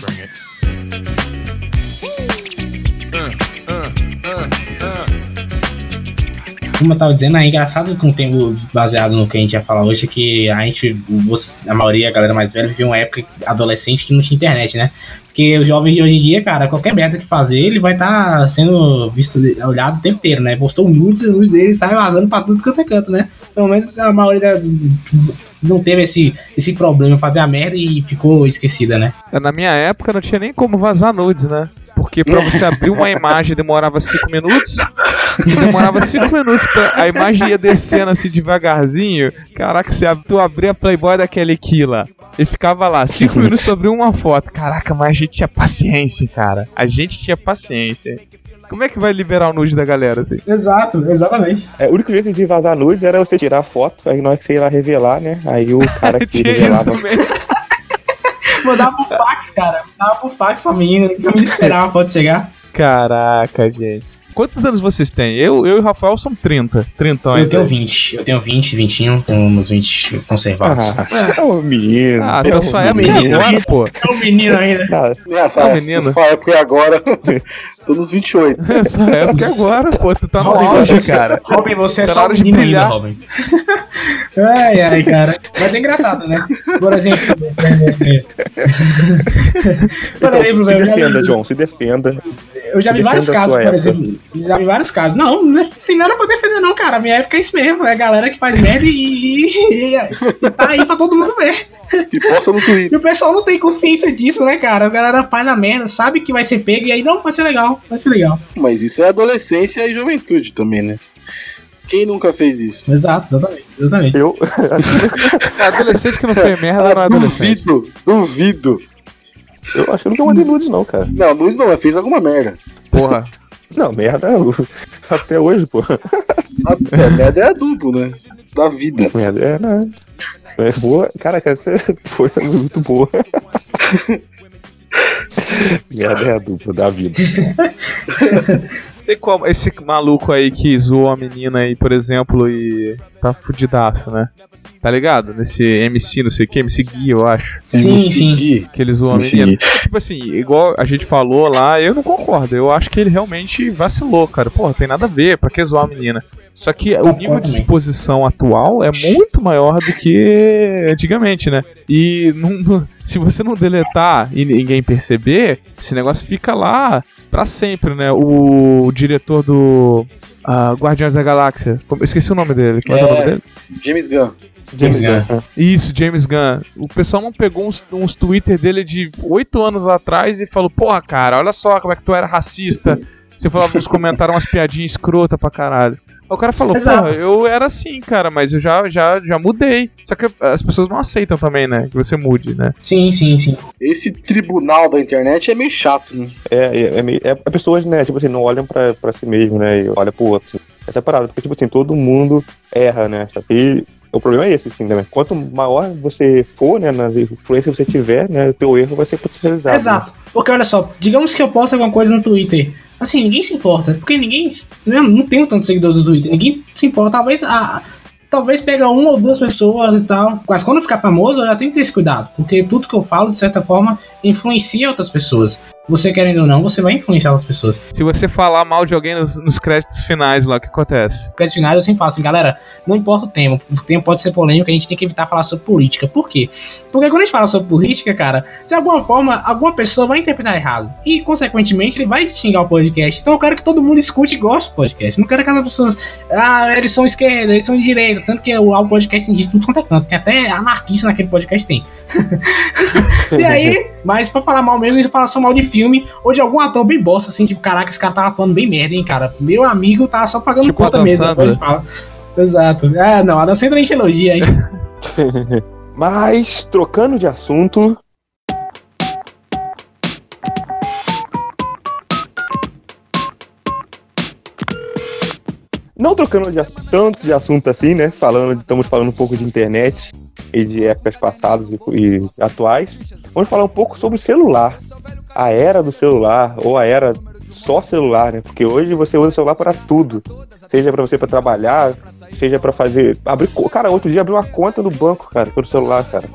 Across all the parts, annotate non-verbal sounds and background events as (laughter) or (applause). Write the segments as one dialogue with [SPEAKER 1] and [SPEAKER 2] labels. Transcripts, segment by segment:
[SPEAKER 1] Bring it.
[SPEAKER 2] Como eu tava dizendo, é engraçado com o tempo baseado no que a gente ia falar hoje, que a gente, a maioria, a galera mais velha, viveu uma época adolescente que não tinha internet, né? Porque os jovens de hoje em dia, cara, qualquer merda que fazer, ele vai estar sendo visto, olhado o tempo inteiro, né? Postou nudes e os nudes dele sai vazando pra tudo quanto é canto, né? Pelo menos a maioria não teve esse, esse problema fazer a merda e ficou esquecida, né?
[SPEAKER 3] Na minha época não tinha nem como vazar nudes, né? Porque pra você abrir uma imagem demorava 5 minutos. E demorava 5 minutos pra a imagem ia descendo assim devagarzinho. Caraca, se ab- tu abria a Playboy daquele lá. E ficava lá, 5 minutos sobre uma foto. Caraca, mas a gente tinha paciência, cara. A gente tinha paciência. Como é que vai liberar o nude da galera assim?
[SPEAKER 2] Exato, exatamente.
[SPEAKER 4] É, o único jeito de vazar nudes era você tirar a foto, aí na hora que você ia lá revelar, né? Aí o cara (laughs) que revelava.
[SPEAKER 3] também. (laughs)
[SPEAKER 2] Mandava por fax, cara. Mandava por fax pra menina, que eu me esperava a foto chegar.
[SPEAKER 3] Caraca, gente. Quantos anos vocês têm? Eu, eu e o Rafael são 30. 30
[SPEAKER 2] Eu tenho 20. Eu tenho 20, 21, tenho uns 20 conservados.
[SPEAKER 4] Ah, é um menino.
[SPEAKER 3] Ah,
[SPEAKER 4] é
[SPEAKER 3] então só é
[SPEAKER 4] menino.
[SPEAKER 3] menino agora, pô.
[SPEAKER 2] É um menino ainda.
[SPEAKER 5] Nessa,
[SPEAKER 3] É um
[SPEAKER 5] época-
[SPEAKER 3] menino.
[SPEAKER 5] nessa época e agora, (laughs) tô nos 28.
[SPEAKER 3] É só época agora, pô. Tu tá no
[SPEAKER 2] Nossa,
[SPEAKER 3] auge, cara.
[SPEAKER 2] Robin, você é
[SPEAKER 3] Tá na
[SPEAKER 2] só um
[SPEAKER 3] hora de
[SPEAKER 2] menino ainda,
[SPEAKER 3] brilhar.
[SPEAKER 2] Robin. (laughs) ai, ai, cara. Mas é engraçado, né? Por exemplo. é, (laughs) é. Por
[SPEAKER 4] Então,
[SPEAKER 2] exemplo,
[SPEAKER 4] se defenda,
[SPEAKER 2] vi-
[SPEAKER 4] João, se defenda.
[SPEAKER 2] Eu já vi vários
[SPEAKER 4] defenda
[SPEAKER 2] casos, por
[SPEAKER 4] época.
[SPEAKER 2] exemplo. Já vi vários casos. Não, não tem nada pra defender, não, cara. Minha época é isso mesmo. É a galera que faz merda e, e- e tá aí pra todo mundo ver.
[SPEAKER 5] E posta no Twitter. (laughs)
[SPEAKER 2] E o pessoal não tem consciência disso, né, cara? A galera faz a merda, sabe que vai ser pego e aí não, vai ser legal, vai ser legal.
[SPEAKER 5] Mas isso é adolescência e juventude também, né? Quem nunca fez isso?
[SPEAKER 2] Exato, exatamente, exatamente.
[SPEAKER 4] Eu,
[SPEAKER 3] É (laughs) adolescente que não fez merda não é adolescente.
[SPEAKER 5] duvido, duvido.
[SPEAKER 4] eu acho que eu nunca mandei nudes, não, cara.
[SPEAKER 5] Não, Luiz não, mas fez alguma merda.
[SPEAKER 3] Porra. (laughs)
[SPEAKER 4] Não, merda, eu- (laughs) até hoje, pô.
[SPEAKER 5] A é, merda é adulto, né? Da vida.
[SPEAKER 4] Merda é, né? É boa. Caraca, essa foi muito boa. Merda (laughs) é a dupla da vida. (laughs)
[SPEAKER 3] Tem como esse maluco aí que zoou a menina aí, por exemplo, e tá fudidaço, né? Tá ligado? Nesse MC, não sei o que, MC Gui, eu acho.
[SPEAKER 2] Sim,
[SPEAKER 5] Me
[SPEAKER 2] sim.
[SPEAKER 5] seguir.
[SPEAKER 3] Que ele zoou a
[SPEAKER 5] Me
[SPEAKER 3] menina. Tipo assim, igual a gente falou lá, eu não concordo. Eu acho que ele realmente vacilou, cara. Porra, tem nada a ver, pra que zoar a menina? Só que o nível de exposição atual é muito maior do que antigamente, né? E não- (laughs) se você não deletar e ninguém perceber, esse negócio fica lá pra sempre, né? O diretor do ah, Guardiões da Galáxia, como- esqueci o nome dele. Qual é, o
[SPEAKER 5] É.
[SPEAKER 3] nome dele?
[SPEAKER 5] James Gunn.
[SPEAKER 2] James Gunn.
[SPEAKER 3] Isso, James Gunn. O pessoal não pegou uns, uns Twitter dele de oito anos atrás e falou: Porra, cara, olha só como é que tu era racista. Você falava nos comentários umas piadinhas escrota pra caralho. O cara falou:
[SPEAKER 2] Exato.
[SPEAKER 3] Porra, eu era assim, cara, mas eu já, já, já mudei. Só que as pessoas não aceitam também, né? Que você mude, né?
[SPEAKER 2] Sim, sim, sim.
[SPEAKER 5] Esse tribunal da internet é meio chato, né?
[SPEAKER 4] É, é, é, meio- é, é pessoas, né, tipo assim, não olham pra, pra si mesmo, né, e olham pro outro. assim. Essa é parada, porque, tipo assim, todo mundo erra, né? E o problema é esse, assim, né? Quanto maior você for, né, na influência que você tiver, né, o teu erro vai ser potencializado. né?
[SPEAKER 2] Exato. Porque olha só, digamos que eu posto alguma coisa no Twitter. Assim, ninguém se importa. Porque ninguém. Né, não tenho tantos seguidores no Twitter. Ninguém se importa. Talvez a. Talvez pega uma ou duas pessoas e tal. Mas quando eu ficar famoso, eu já tenho que ter esse cuidado. Porque tudo que eu falo, de certa forma, influencia outras pessoas. Você querendo ou não, você vai influenciar outras pessoas.
[SPEAKER 3] Se você falar mal de alguém nos, nos créditos finais lá, o que acontece?
[SPEAKER 2] créditos finais eu sempre falo assim, galera, não importa o tema, o tema pode ser polêmico, a gente tem que evitar falar sobre política. Por quê? Porque quando a gente fala sobre política, cara, de alguma forma, alguma pessoa vai interpretar errado. E, consequentemente, ele vai xingar o podcast. Então eu quero que todo mundo escute e goste do podcast. Não quero que as pessoas, ah, eles são esquerda, eles são de direita. Tanto que o, o podcast tem de tudo quanto é canto. Tem até anarquista naquele podcast, tem. (laughs) e aí, mas pra falar mal mesmo, a gente fala só mal de filme ou de algum ator bem bosta, assim, tipo, caraca, esse cara tá atuando bem merda, hein, cara. Meu amigo tá só pagando
[SPEAKER 3] Tipo
[SPEAKER 2] conta
[SPEAKER 3] Adam
[SPEAKER 2] mesmo. Exato. Ah, não, a Dan Sandler a gente elogia, hein. (laughs)
[SPEAKER 4] Mas, trocando de assunto. Não trocando de tanto de assunto assim, né? Falando, estamos falando um pouco de internet e de épocas passadas e, e atuais. Vamos falar um pouco sobre o celular. A era do celular, ou a era só celular, né? Porque hoje você usa o celular para tudo. Seja para você para trabalhar, seja para fazer. Abrir, cara, outro dia abriu uma conta no banco, cara, pelo celular, cara.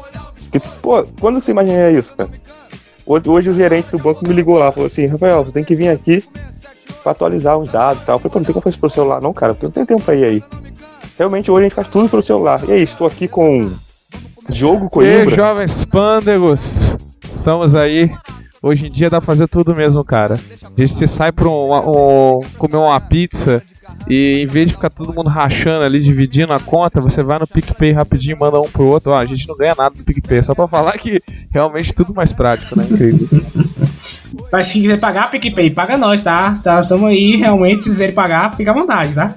[SPEAKER 4] Que, pô, quando você imaginaria isso, cara? Hoje o gerente do banco me ligou lá, falou assim, Rafael, você tem que vir aqui pra atualizar os dados e tal. Eu falei, pô, não tem como fazer isso pelo celular, não, cara, porque não tenho tempo pra ir aí. Realmente hoje a gente faz tudo pelo celular. E aí, estou aqui com Diogo
[SPEAKER 3] E
[SPEAKER 4] Coimbra.
[SPEAKER 3] jovens pândegos, estamos aí. Hoje em dia dá pra fazer tudo mesmo, cara. A gente você sai pra um, um- comer uma pizza e em vez de ficar todo mundo rachando ali, dividindo a conta, você vai no PicPay rapidinho e manda um pro outro. Ó, a gente não ganha nada do PicPay, só pra falar que realmente tudo mais prático, né? Incrível.
[SPEAKER 2] Mas se quiser pagar, PicPay, paga nós, tá? tá tamo aí, realmente, se quiserem pagar, fica à vontade, tá?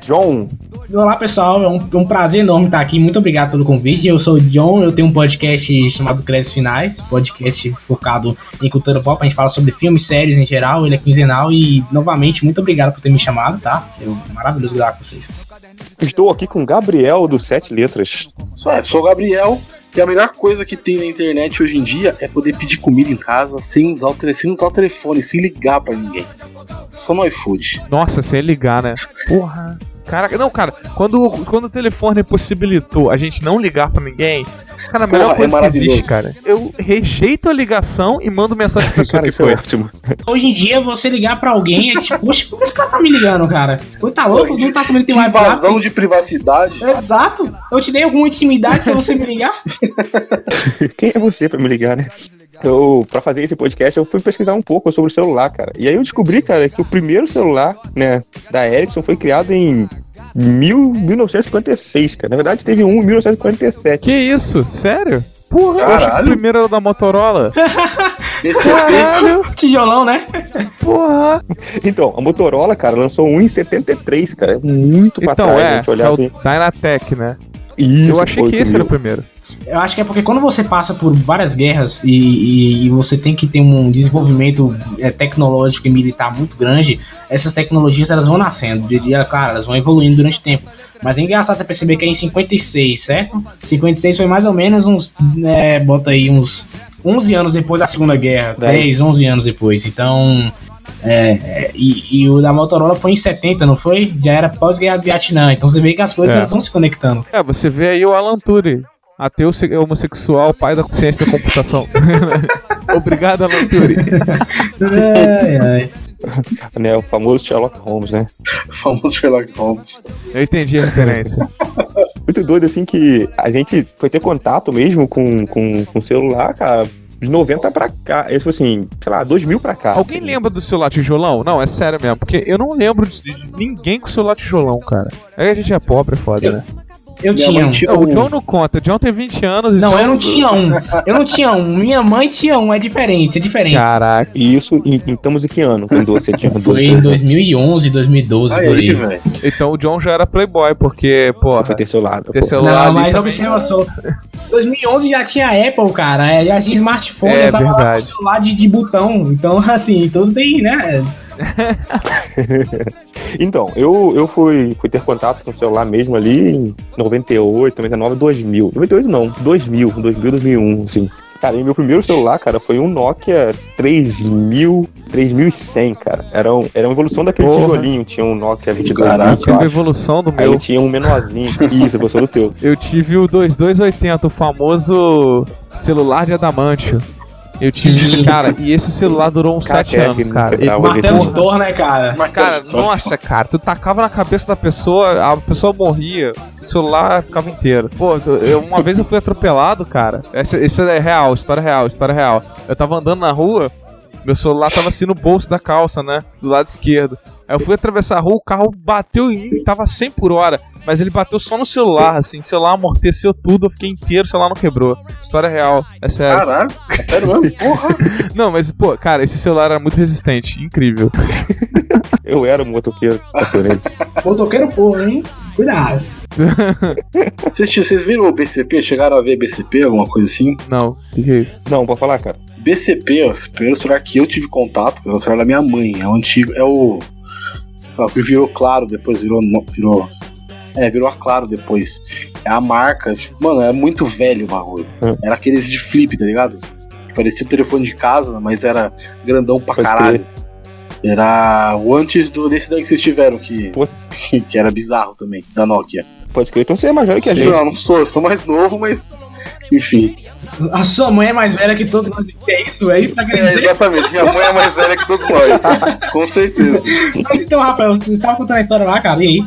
[SPEAKER 4] John.
[SPEAKER 2] Olá pessoal, é um, é um prazer enorme estar aqui. Muito obrigado pelo convite. Eu sou o John, eu tenho um podcast chamado Créditos Finais, podcast focado em cultura pop. A gente fala sobre filmes, séries em geral, ele é quinzenal e novamente muito obrigado por ter me chamado, tá? Eu, maravilhoso gravar com vocês.
[SPEAKER 4] Estou aqui com Gabriel do Sete Letras.
[SPEAKER 5] Só é, sou o Gabriel. E a melhor coisa que tem na internet hoje em dia é poder pedir comida em casa sem usar o, tele, sem usar o telefone, sem ligar pra ninguém. Só no iFood.
[SPEAKER 3] Nossa, sem ligar, né? (laughs) Porra. Caraca, não, cara, quando, quando o telefone possibilitou a gente não ligar pra ninguém, cara, a melhor
[SPEAKER 5] Porra, é
[SPEAKER 3] coisa que existe, cara, eu rejeito a ligação e mando mensagem pra (laughs) pessoa
[SPEAKER 4] Cara,
[SPEAKER 3] que
[SPEAKER 4] isso é
[SPEAKER 3] foi.
[SPEAKER 4] ótimo.
[SPEAKER 2] Hoje em dia, você ligar pra alguém é tipo, poxa, por que esse cara tá me ligando, cara? Você tá louco? Não tá sabendo que tem um WhatsApp?
[SPEAKER 5] Invasão de privacidade.
[SPEAKER 2] Exato! Eu te dei alguma intimidade pra você me ligar? (laughs)
[SPEAKER 4] Quem é você pra me ligar, né? Eu, pra fazer esse podcast, eu fui pesquisar um pouco sobre o celular, cara. E aí eu descobri, cara, que o primeiro celular, né, da Ericsson foi criado em mil, 1956, cara. Na verdade, teve um em 1947.
[SPEAKER 3] Que isso? Sério? Porra, eu achei que (laughs) o
[SPEAKER 5] Caralho.
[SPEAKER 3] primeiro era da Motorola.
[SPEAKER 5] BCP.
[SPEAKER 3] Caralho,
[SPEAKER 2] Tijolão, né?
[SPEAKER 3] porra.
[SPEAKER 4] Então, a Motorola, cara, lançou um em 73, cara. É muito pra
[SPEAKER 3] Então,
[SPEAKER 4] trás,
[SPEAKER 3] é,
[SPEAKER 4] a gente olhar
[SPEAKER 3] é o
[SPEAKER 4] assim.
[SPEAKER 3] Dynatec, né?
[SPEAKER 4] Isso,
[SPEAKER 3] eu achei que
[SPEAKER 4] 8
[SPEAKER 3] esse era o primeiro.
[SPEAKER 2] Eu acho que é porque quando você passa por várias guerras e, e- e você tem que ter um desenvolvimento é, tecnológico e militar muito grande, essas tecnologias elas vão nascendo. De dia, claro, elas vão evoluindo durante o tempo. Mas é engraçado você perceber que é em 56, certo? 56 foi mais ou menos uns. é, bota aí uns 11 anos depois da Segunda Guerra. 10,
[SPEAKER 4] Dez.
[SPEAKER 2] 11 anos depois. Então. É, é, e, e o da Motorola foi em 70, não foi? Já era pós-guerra do Vietnã. Então você vê que as coisas
[SPEAKER 3] É.
[SPEAKER 2] elas vão se conectando.
[SPEAKER 3] É, você vê aí o Alan Turing, ateu se- homossexual, pai da ciência da computação. (laughs) Obrigado, Alan Turing.
[SPEAKER 2] Ai, ai.
[SPEAKER 4] Né, o famoso Sherlock Holmes, né? (laughs)
[SPEAKER 5] Famoso Sherlock Holmes.
[SPEAKER 3] Eu entendi a referência. (laughs)
[SPEAKER 4] Muito doido, assim, que a gente foi ter contato mesmo com, com, com o celular, cara, de 90 pra cá. Eu, tipo assim, sei lá, 2000 pra cá.
[SPEAKER 3] Alguém lembra do celular tijolão? Não, é sério mesmo, porque eu não lembro de ninguém com celular tijolão, cara. É que a gente é pobre, é foda, né?
[SPEAKER 2] Eu
[SPEAKER 5] Minha
[SPEAKER 2] tinha um.
[SPEAKER 5] tinha
[SPEAKER 3] Não, o
[SPEAKER 5] um.
[SPEAKER 3] John não conta, o John tem 20 anos.
[SPEAKER 2] Não,
[SPEAKER 3] então-
[SPEAKER 2] eu não tinha um. Eu não tinha um. Minha mãe tinha um. É diferente, é diferente.
[SPEAKER 3] Caraca.
[SPEAKER 4] E isso, em, estamos em que ano? Quando você tinha 12,
[SPEAKER 2] Foi em 2011, 2012, por
[SPEAKER 5] Aí,
[SPEAKER 2] aí.
[SPEAKER 5] velho.
[SPEAKER 3] Então o John já era playboy, porque, pô,
[SPEAKER 4] Você foi ter celular.
[SPEAKER 3] ter celular
[SPEAKER 2] Não, mas
[SPEAKER 3] também-
[SPEAKER 2] observa só. 2011 já tinha Apple, cara. Já tinha smartphone.
[SPEAKER 3] É,
[SPEAKER 2] eu tava lá com
[SPEAKER 3] verdade.
[SPEAKER 2] celular de, de botão. Então, assim, tudo tem, né? (laughs)
[SPEAKER 4] Então, eu, eu fui, fui ter contato com o celular mesmo ali em 98, 99, 2000. 98 não, 2000, 2000, 2001, assim. Cara, e meu primeiro celular, cara, foi um Nokia 3000, 3100, cara. Era, um, era uma evolução daquele
[SPEAKER 3] Porra.
[SPEAKER 4] tijolinho, tinha um Nokia 22
[SPEAKER 5] Caraca,
[SPEAKER 3] Tive a evolução do
[SPEAKER 4] Aí
[SPEAKER 3] meu.
[SPEAKER 4] tinha um menorzinho. Isso, evolução do teu.
[SPEAKER 3] Eu tive o 2280, o famoso celular de adamantio. Eu tive,
[SPEAKER 2] Sim.
[SPEAKER 3] cara, e esse celular durou uns 7
[SPEAKER 4] é,
[SPEAKER 3] anos, cara. Ele-
[SPEAKER 2] Martelo de Thor, né, cara?
[SPEAKER 3] Cara, nossa, cara, tu tacava na cabeça da pessoa, a pessoa morria, o celular ficava inteiro. Pô, eu- uma vez eu fui atropelado, cara. Isso é real, história real, história real. Eu tava andando na rua, meu celular tava assim no bolso da calça, né? Do lado esquerdo. Aí eu fui atravessar a rua, o carro bateu em mim, tava 100 por hora. Mas ele bateu só no celular, assim. O celular amorteceu tudo, eu fiquei inteiro, o celular não quebrou. História real, é sério.
[SPEAKER 5] Caralho, é sério mesmo? (laughs) Porra.
[SPEAKER 3] Não, mas, pô, cara, esse celular era muito resistente, incrível. (laughs)
[SPEAKER 4] Eu era um motoqueiro.
[SPEAKER 2] Motoqueiro porra, hein? Cuidado. (laughs)
[SPEAKER 5] Vocês, viram o BCP? Chegaram a ver BCP, alguma coisa assim?
[SPEAKER 3] Não, o que, que é isso?
[SPEAKER 4] Não, pode falar, cara.
[SPEAKER 5] BCP, ó, o primeiro celular que eu tive contato, que é o celular da minha mãe. É o antigo, é o. virou claro, depois virou. virou é, virou a claro depois. É a marca. Mano, é muito velho o bagulho.
[SPEAKER 4] Hum.
[SPEAKER 5] Era aqueles de flip, tá ligado? Parecia o telefone de casa, mas era grandão pra
[SPEAKER 4] Pode
[SPEAKER 5] caralho. Era o antes do, desse daí que vocês tiveram, que, (laughs) que era bizarro também, da Nokia.
[SPEAKER 4] Pode crer. Então você é mais velho que a gente.
[SPEAKER 5] Não, não sou, eu sou mais novo, mas. Enfim.
[SPEAKER 2] A sua mãe é mais velha que todos nós. É isso? É isso que tá
[SPEAKER 5] É, exatamente, minha mãe é mais velha que todos nós. (laughs) Com certeza.
[SPEAKER 2] Mas então, Rafael, você estava contando a história lá, cara, e aí?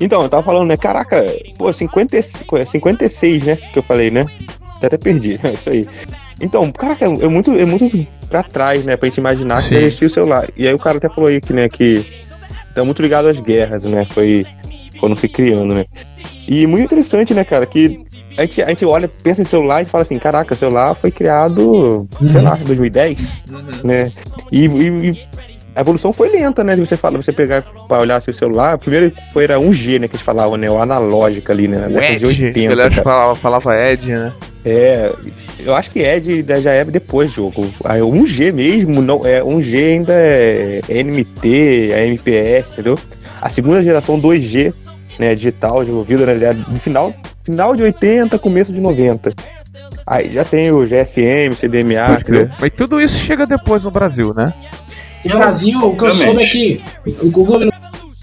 [SPEAKER 4] Então, eu tava falando, né? Caraca, pô, 50, e- 56, né? Que eu falei, né? Até, até perdi, (laughs) é isso aí. Então, caraca, é muito, é muito pra trás, né? Pra gente imaginar que
[SPEAKER 3] Sim.
[SPEAKER 4] já existia o celular. E aí o cara até falou aí que, né, que tá muito ligado às guerras, né? Foi quando se criando, né? E muito interessante, né, cara, que a gente, a gente olha, pensa em celular e fala assim, caraca, o celular foi criado, sei lá, em 2010, né? E, e- e a evolução foi lenta, né? De você fala, você pegar pra olhar seu celular, primeiro foi era 1G, né, que eles falavam, né? O analógico ali, né? Na década de
[SPEAKER 3] Ed,
[SPEAKER 4] 80.
[SPEAKER 3] galera
[SPEAKER 4] cara.
[SPEAKER 3] falava, falava Ed, né?
[SPEAKER 4] É, eu acho que Ed já é depois do jogo. Aí, 1G mesmo, não, é, 1G ainda é NMT, é MPS, entendeu? A segunda geração 2G, né, digital, desenvolvida, né, no final, final de 80, começo de 90. Aí já tem o GSM, CDMA,
[SPEAKER 3] crer. Mas tudo isso chega depois no Brasil, né?
[SPEAKER 2] No Brasil, o que eu soube é que o Google no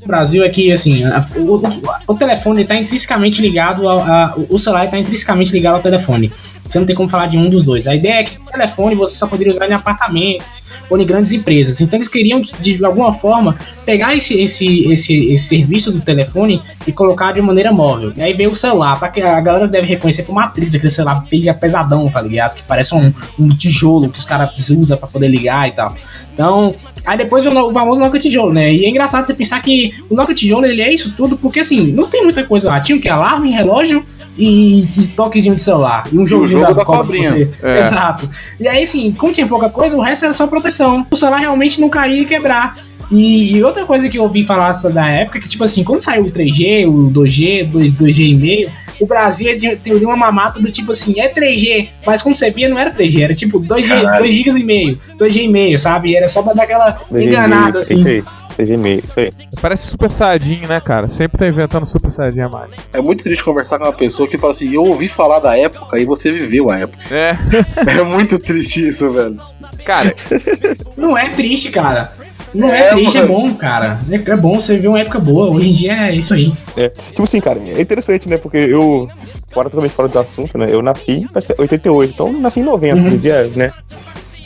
[SPEAKER 2] Brasil é que, assim, a- o, o- o telefone está intrinsecamente ligado ao. a- o celular está intrinsecamente ligado ao telefone. Você não tem como falar de um dos dois. A ideia é que o telefone você só poderia usar em apartamentos ou em grandes empresas. Então eles queriam, de alguma forma, pegar esse, esse, esse, esse serviço do telefone e colocar de maneira móvel. E aí veio o celular, pra que a galera deve reconhecer por Matrix, aquele celular bem pesadão, tá ligado? Que parece um, um tijolo que os caras usam pra poder ligar e tal. Então, aí depois o famoso Nokia Tijolo, né? E é engraçado você pensar que o Nokia Tijolo ele é isso tudo, porque assim, não tem muita coisa lá. Tinha o que? Alarme, relógio e, e toquezinho de celular. E um
[SPEAKER 5] jogo da cobrinha.
[SPEAKER 2] você.
[SPEAKER 3] É.
[SPEAKER 2] Exato. E aí, assim, como tinha pouca coisa, o resto era só proteção. O celular realmente não cair e quebrar. E, e outra coisa que eu ouvi falar da época é que, tipo assim, quando saiu o 3G, o 2G, 2, 2G e meio, o Brasil de- deu uma mamata do tipo assim, é 3G, mas como você via, não era 3G, era tipo 2G,
[SPEAKER 5] Caralho.
[SPEAKER 2] 2 GB e meio, 2G e meio, sabe? E era só pra dar aquela enganada,
[SPEAKER 4] Isso
[SPEAKER 2] assim.
[SPEAKER 4] Aí, CGMA, isso aí.
[SPEAKER 3] Parece Super Saiyajin, né, cara? Sempre tá inventando Super Saiyajin a mais.
[SPEAKER 5] É muito triste conversar com uma pessoa que fala assim, eu ouvi falar da época e você viveu a época.
[SPEAKER 3] É, (laughs)
[SPEAKER 5] É muito triste isso, velho.
[SPEAKER 3] cara,
[SPEAKER 2] Não é triste, cara. Não é,
[SPEAKER 5] É,
[SPEAKER 2] triste, é
[SPEAKER 5] mano.
[SPEAKER 2] bom, cara. É, é bom você ver uma época boa. Hoje em dia é isso aí.
[SPEAKER 4] É, tipo assim, cara, é interessante, né? Porque eu, fora totalmente fora do assunto, né? Eu nasci em 88, então eu nasci em 90,
[SPEAKER 2] Uhum.
[SPEAKER 4] dia, né?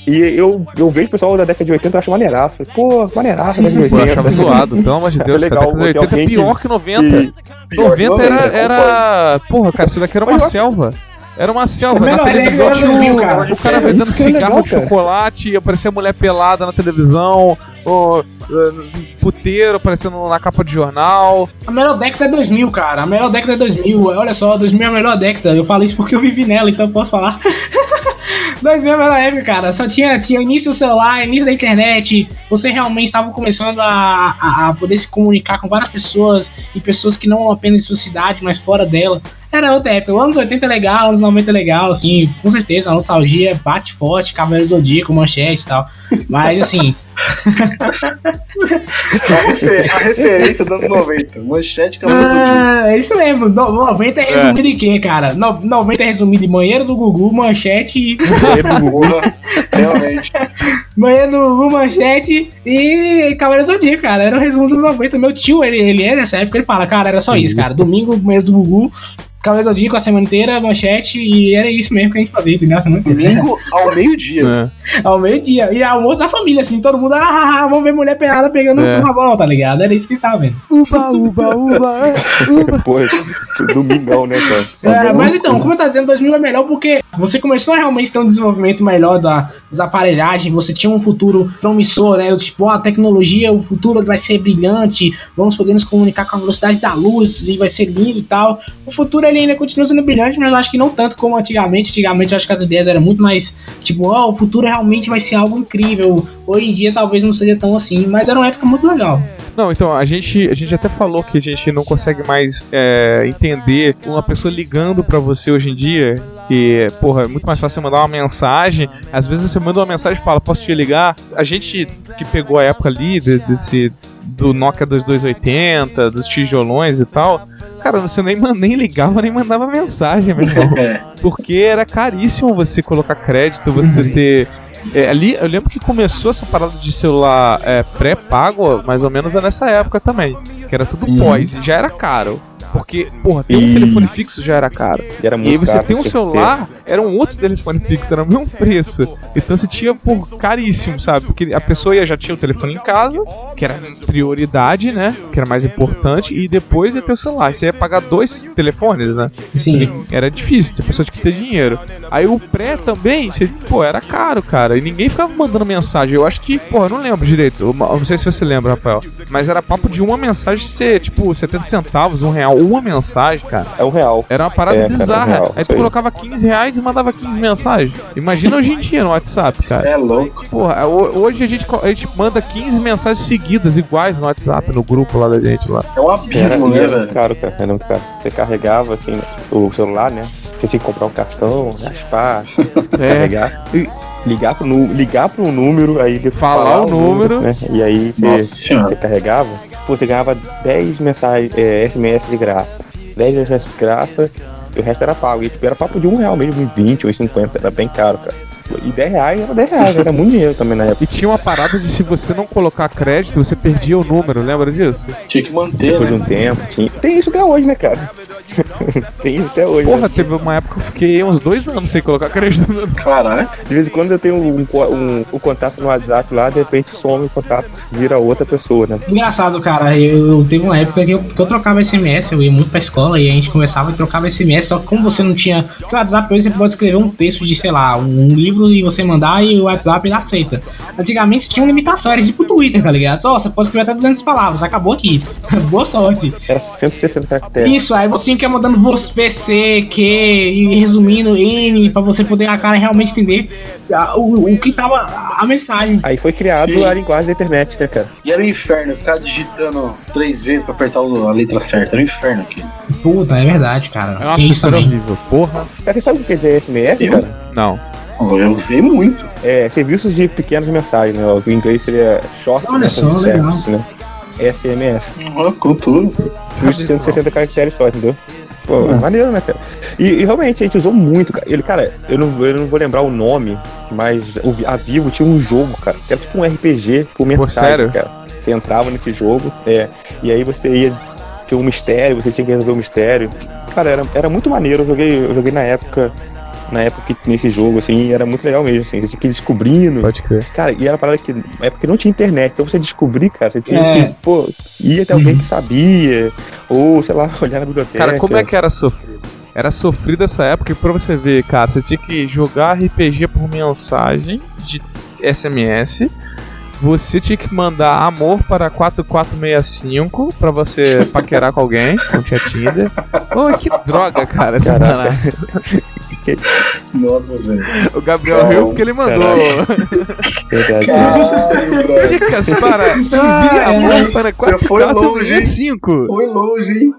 [SPEAKER 4] E eu, eu vejo o pessoal da década de 80 eu acho maneiraço. Falei, Pô, maneiraço, década de
[SPEAKER 3] pô, eu
[SPEAKER 4] 80.
[SPEAKER 3] achava zoado, pelo amor de Deus.
[SPEAKER 4] Legal,
[SPEAKER 3] cara, década de
[SPEAKER 4] ter
[SPEAKER 3] 80 é
[SPEAKER 4] que-
[SPEAKER 3] pior que 90.
[SPEAKER 4] E- pior que
[SPEAKER 3] 90 era, era. Porra, cara, isso daqui era uma
[SPEAKER 4] Mas
[SPEAKER 3] selva. Era uma selva.
[SPEAKER 2] Melhor,
[SPEAKER 3] na
[SPEAKER 2] ele
[SPEAKER 3] televisão tinha
[SPEAKER 2] 2000,
[SPEAKER 3] o,
[SPEAKER 2] cara.
[SPEAKER 3] o cara
[SPEAKER 4] É,
[SPEAKER 3] vendendo
[SPEAKER 4] é
[SPEAKER 3] cigarro
[SPEAKER 4] legal,
[SPEAKER 3] de
[SPEAKER 4] cara.
[SPEAKER 3] chocolate, aparecia mulher pelada na televisão, ou, eh, puteiro aparecendo na capa de jornal.
[SPEAKER 2] A melhor década é 2000, cara. A melhor década é 2000. Olha só, 2000 é a melhor década. Eu falo isso porque eu vivi nela, então posso falar. (laughs) 2000 é a melhor época, cara. Só tinha, tinha início do celular, início da internet. Você realmente estava começando a, a, a poder se comunicar com várias pessoas e pessoas que não apenas em sua cidade, mas fora dela. Era outra época. Os anos 80 é legal, anos 90 é legal, assim, com certeza. A nostalgia bate forte, Cavaleiro Zodíaco, Manchete e tal. Mas, assim,
[SPEAKER 5] A, refer- a referência dos (laughs) anos 90. Manchete, Cavaleiro Zodíaco.
[SPEAKER 2] Ah, é isso mesmo. No- 90 é resumido em quê, cara? No- 90 é resumido em banheiro do Gugu, manchete.
[SPEAKER 4] Banheiro do Gugu.
[SPEAKER 5] Porra, realmente. (laughs)
[SPEAKER 2] banheiro do Gugu, manchete e Cavaleiro Zodíaco, cara. Era o resumo dos 90. Meu tio, ele, ele é nessa época, ele fala, cara, era só isso, cara. Domingo, banheiro do Gugu. Cavaleiro Zodíaco a semana inteira, manchete, e era isso mesmo que a gente fazia, entendeu? A semana inteira.
[SPEAKER 5] Domingo ao meio-dia.
[SPEAKER 3] É.
[SPEAKER 2] Ao meio-dia. E almoço da família, assim, todo mundo, ah, ah, ah, vamos ver mulher pelada pegando
[SPEAKER 3] É.
[SPEAKER 2] um rabão, tá ligado? Era isso que estava vendo.
[SPEAKER 3] Uba, uba, uba, uba.
[SPEAKER 4] Pô, domingão, né, cara?
[SPEAKER 2] É, mas então, como eu tava dizendo, 2000 é melhor porque você começou a realmente ter um desenvolvimento melhor da, das aparelhagens, você tinha um futuro promissor, né? Tipo, a tecnologia, o futuro vai ser brilhante, vamos poder nos comunicar com a velocidade da luz e vai ser lindo e tal. O futuro ele ainda continua sendo brilhante, mas eu acho que não tanto como antigamente. Antigamente eu acho que as ideias eram muito mais, tipo, ó, o futuro realmente vai ser algo incrível. Hoje em dia talvez não seja tão assim, mas era uma época muito legal.
[SPEAKER 3] Não, então, a gente, a gente até falou que a gente não consegue mais é, entender uma pessoa ligando pra você hoje em dia. Que, porra, é muito mais fácil você mandar uma mensagem. Às vezes você manda uma mensagem e fala, posso te ligar? A gente que pegou a época ali de- desse, do Nokia 2280, dos tijolões e tal. Cara, você nem, nem ligava, nem mandava mensagem, meu irmão. (laughs)
[SPEAKER 5] É.
[SPEAKER 3] Porque era caríssimo você colocar crédito, você ter. É, ali, eu lembro que começou essa parada de celular é, pré-pago, mais ou menos é nessa época também. Que era tudo
[SPEAKER 2] Uhum.
[SPEAKER 3] pós, e já era caro. Porque porra, ter um
[SPEAKER 4] Isso.
[SPEAKER 3] telefone fixo já era caro.
[SPEAKER 4] E era
[SPEAKER 3] E aí você
[SPEAKER 4] caro,
[SPEAKER 3] tem um celular, era um outro telefone fixo, era o mesmo preço. Então você tinha por caríssimo, sabe? Porque a pessoa ia, já tinha o telefone em casa, que era prioridade, né? Que era mais importante, e depois ia ter o celular. Você ia pagar dois telefones, né?
[SPEAKER 2] Sim.
[SPEAKER 3] Era difícil, a pessoa tinha que ter dinheiro. Aí o pré também, você- pô, era caro, cara. E ninguém ficava mandando mensagem. Eu acho que, pô, eu não lembro direito. Eu não sei se você lembra, Rafael. Mas era papo de uma mensagem ser, tipo, 70 centavos, um real. Uma mensagem, cara.
[SPEAKER 4] É um real.
[SPEAKER 3] Era uma parada
[SPEAKER 4] É, cara,
[SPEAKER 3] bizarra.
[SPEAKER 4] real,
[SPEAKER 3] aí
[SPEAKER 4] isso
[SPEAKER 3] tu
[SPEAKER 4] aí.
[SPEAKER 3] colocava 15 reais e mandava 15 mensagens. Imagina hoje em dia no WhatsApp, cara.
[SPEAKER 5] é louco.
[SPEAKER 3] Porra, ho- hoje a gente, a gente manda 15 mensagens seguidas, iguais no WhatsApp, no grupo lá da gente lá.
[SPEAKER 5] É um abismo,
[SPEAKER 4] e
[SPEAKER 5] né, velho?
[SPEAKER 4] caro, cara. Era muito caro. Você carregava, assim, o celular, né? Você tinha que comprar um cartão, raspar, (laughs)
[SPEAKER 3] É.
[SPEAKER 4] carregar. E ligar pro, ligar pro número, aí depois
[SPEAKER 3] Falar o número.
[SPEAKER 4] né? E aí você, você carregava. Você ganhava 10 mensagens, é, SMS de graça. 10 SMS de graça e o resto era pago. E tipo, era papo de um real mesmo, 20 ou 50, era bem caro, cara. E 10 reais era 10 reais, era muito dinheiro também na época.
[SPEAKER 3] E tinha uma parada de se você não colocar crédito, você perdia o número, lembra disso?
[SPEAKER 5] Tinha que manter,
[SPEAKER 4] Depois de
[SPEAKER 5] né?
[SPEAKER 4] um tempo, tinha. Tem isso até hoje, né, cara? (laughs) Tem isso até hoje.
[SPEAKER 3] Porra,
[SPEAKER 4] né?
[SPEAKER 3] teve uma época que eu fiquei uns dois anos sem colocar crédito no
[SPEAKER 5] Caralho.
[SPEAKER 4] De vez em quando eu tenho um, um- o contato no WhatsApp lá, de repente some o contato, vira outra pessoa, né?
[SPEAKER 2] Engraçado, cara, eu, eu teve uma época que eu, que eu trocava SMS, eu ia muito pra escola e a gente conversava e trocava SMS, só que como você não tinha. Porque o WhatsApp hoje você pode escrever um texto de, sei lá, um livro e você mandar e o WhatsApp ele aceita. Antigamente você tinha uma limitação, era tipo o Twitter, tá ligado? Só você pode escrever até 200 palavras, acabou aqui. (laughs) Boa sorte.
[SPEAKER 4] Era 160 caracteres.
[SPEAKER 2] Isso, aí você tinha que ir mandando você, C, Q, e resumindo N, pra você poder a cara realmente entender a- o, o que tava a, mensagem.
[SPEAKER 4] Aí foi criado
[SPEAKER 5] Sim.
[SPEAKER 4] a linguagem da internet, né, cara?
[SPEAKER 5] E era um inferno, eu ficava digitando três vezes pra apertar o- a letra certa. Era um inferno aqui.
[SPEAKER 2] Puta, é verdade, cara.
[SPEAKER 3] Eu
[SPEAKER 2] Tinha
[SPEAKER 3] acho
[SPEAKER 2] isso
[SPEAKER 3] horrível. Porra.
[SPEAKER 4] Você sabe o que é SMS,
[SPEAKER 5] Eu?
[SPEAKER 4] cara?
[SPEAKER 3] Não.
[SPEAKER 5] Eu usei muito.
[SPEAKER 4] É serviços de pequenas mensagens, né? O inglês seria Short
[SPEAKER 2] Olha
[SPEAKER 4] Message
[SPEAKER 2] só, legal.
[SPEAKER 4] Service, né? SMS.
[SPEAKER 5] Uhum, cultura.
[SPEAKER 4] Por isso 160 caracteres só, entendeu? Pô, maneiro, né, cara? E, e realmente a gente usou muito, cara. Ele, cara, eu não, eu não vou lembrar o nome, mas o, a Vivo tinha um jogo, cara, era tipo um RPG por mensagem,
[SPEAKER 3] sério?
[SPEAKER 4] cara. Você entrava nesse jogo, é, e aí você ia tinha um mistério, você tinha que resolver o mistério. Cara, era, era muito maneiro. Eu joguei, eu joguei na época, na época que nesse jogo, assim, e era muito legal mesmo, assim. Você tinha que ir descobrindo.
[SPEAKER 3] Pode crer.
[SPEAKER 4] Cara, e era uma parada que na época não tinha internet, então você descobrir, cara, você tinha
[SPEAKER 2] É.
[SPEAKER 4] que, pô, ia até alguém que sabia, ou, sei lá, (laughs) olhar na biblioteca.
[SPEAKER 3] Cara, como é que era sofrido? Era sofrido essa época e pra você ver, cara, você tinha que jogar RPG por mensagem de SMS. Você tinha que mandar amor para 4465 pra você paquerar com alguém, não tinha Tinder. Ô, que droga, cara, essa.
[SPEAKER 5] Nossa, velho.
[SPEAKER 3] O Gabriel
[SPEAKER 5] Não,
[SPEAKER 3] riu porque ele mandou. (laughs)
[SPEAKER 4] Verdade.
[SPEAKER 5] Caralho.
[SPEAKER 3] Dicas para enviar amor para
[SPEAKER 5] Você foi longe, hein?
[SPEAKER 3] 4465.
[SPEAKER 5] Foi longe, hein?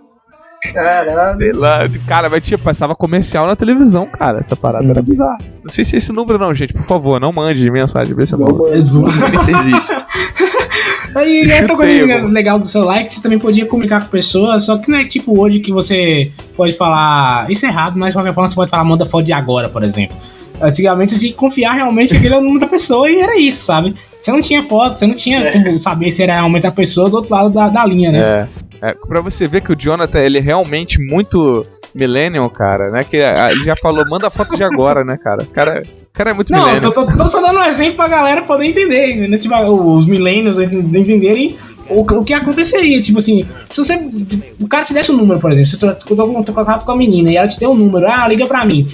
[SPEAKER 5] Caralho.
[SPEAKER 3] Sei lá, cara, mas tinha, passava comercial na televisão, cara. Essa parada era bizarra. Não sei se é esse número, não, gente. Por favor, não mande mensagem pra esse
[SPEAKER 5] Não,
[SPEAKER 3] número.
[SPEAKER 5] mano.
[SPEAKER 3] Nem se existe. (laughs)
[SPEAKER 2] Aí e outra coisa
[SPEAKER 3] mano.
[SPEAKER 2] legal do celular é que você também podia comunicar com pessoas, só que não é tipo hoje que você pode falar. Isso é errado, mas de qualquer forma você pode falar, manda foto de agora, por exemplo. Antigamente você tinha que confiar realmente que aquele é o número da pessoa e era isso, sabe? Você não tinha foto, você não tinha
[SPEAKER 5] É.
[SPEAKER 2] como saber se era realmente a pessoa do outro lado da, da linha, né?
[SPEAKER 3] É. é. Pra você ver que o Jonathan, ele é realmente muito millennial, cara, né? Que ah, ele já falou, manda foto de agora, né, cara? O cara, cara é muito
[SPEAKER 2] Não,
[SPEAKER 3] millennial.
[SPEAKER 2] tô, tô- tô só dando um exemplo pra galera poder entender, né? Tipo, os millennials entenderem o, o que aconteceria. Tipo assim, se você. O cara te desse um número, por exemplo, se eu tô, tô, tô, com a menina e ela te deu um número, ah, liga pra mim.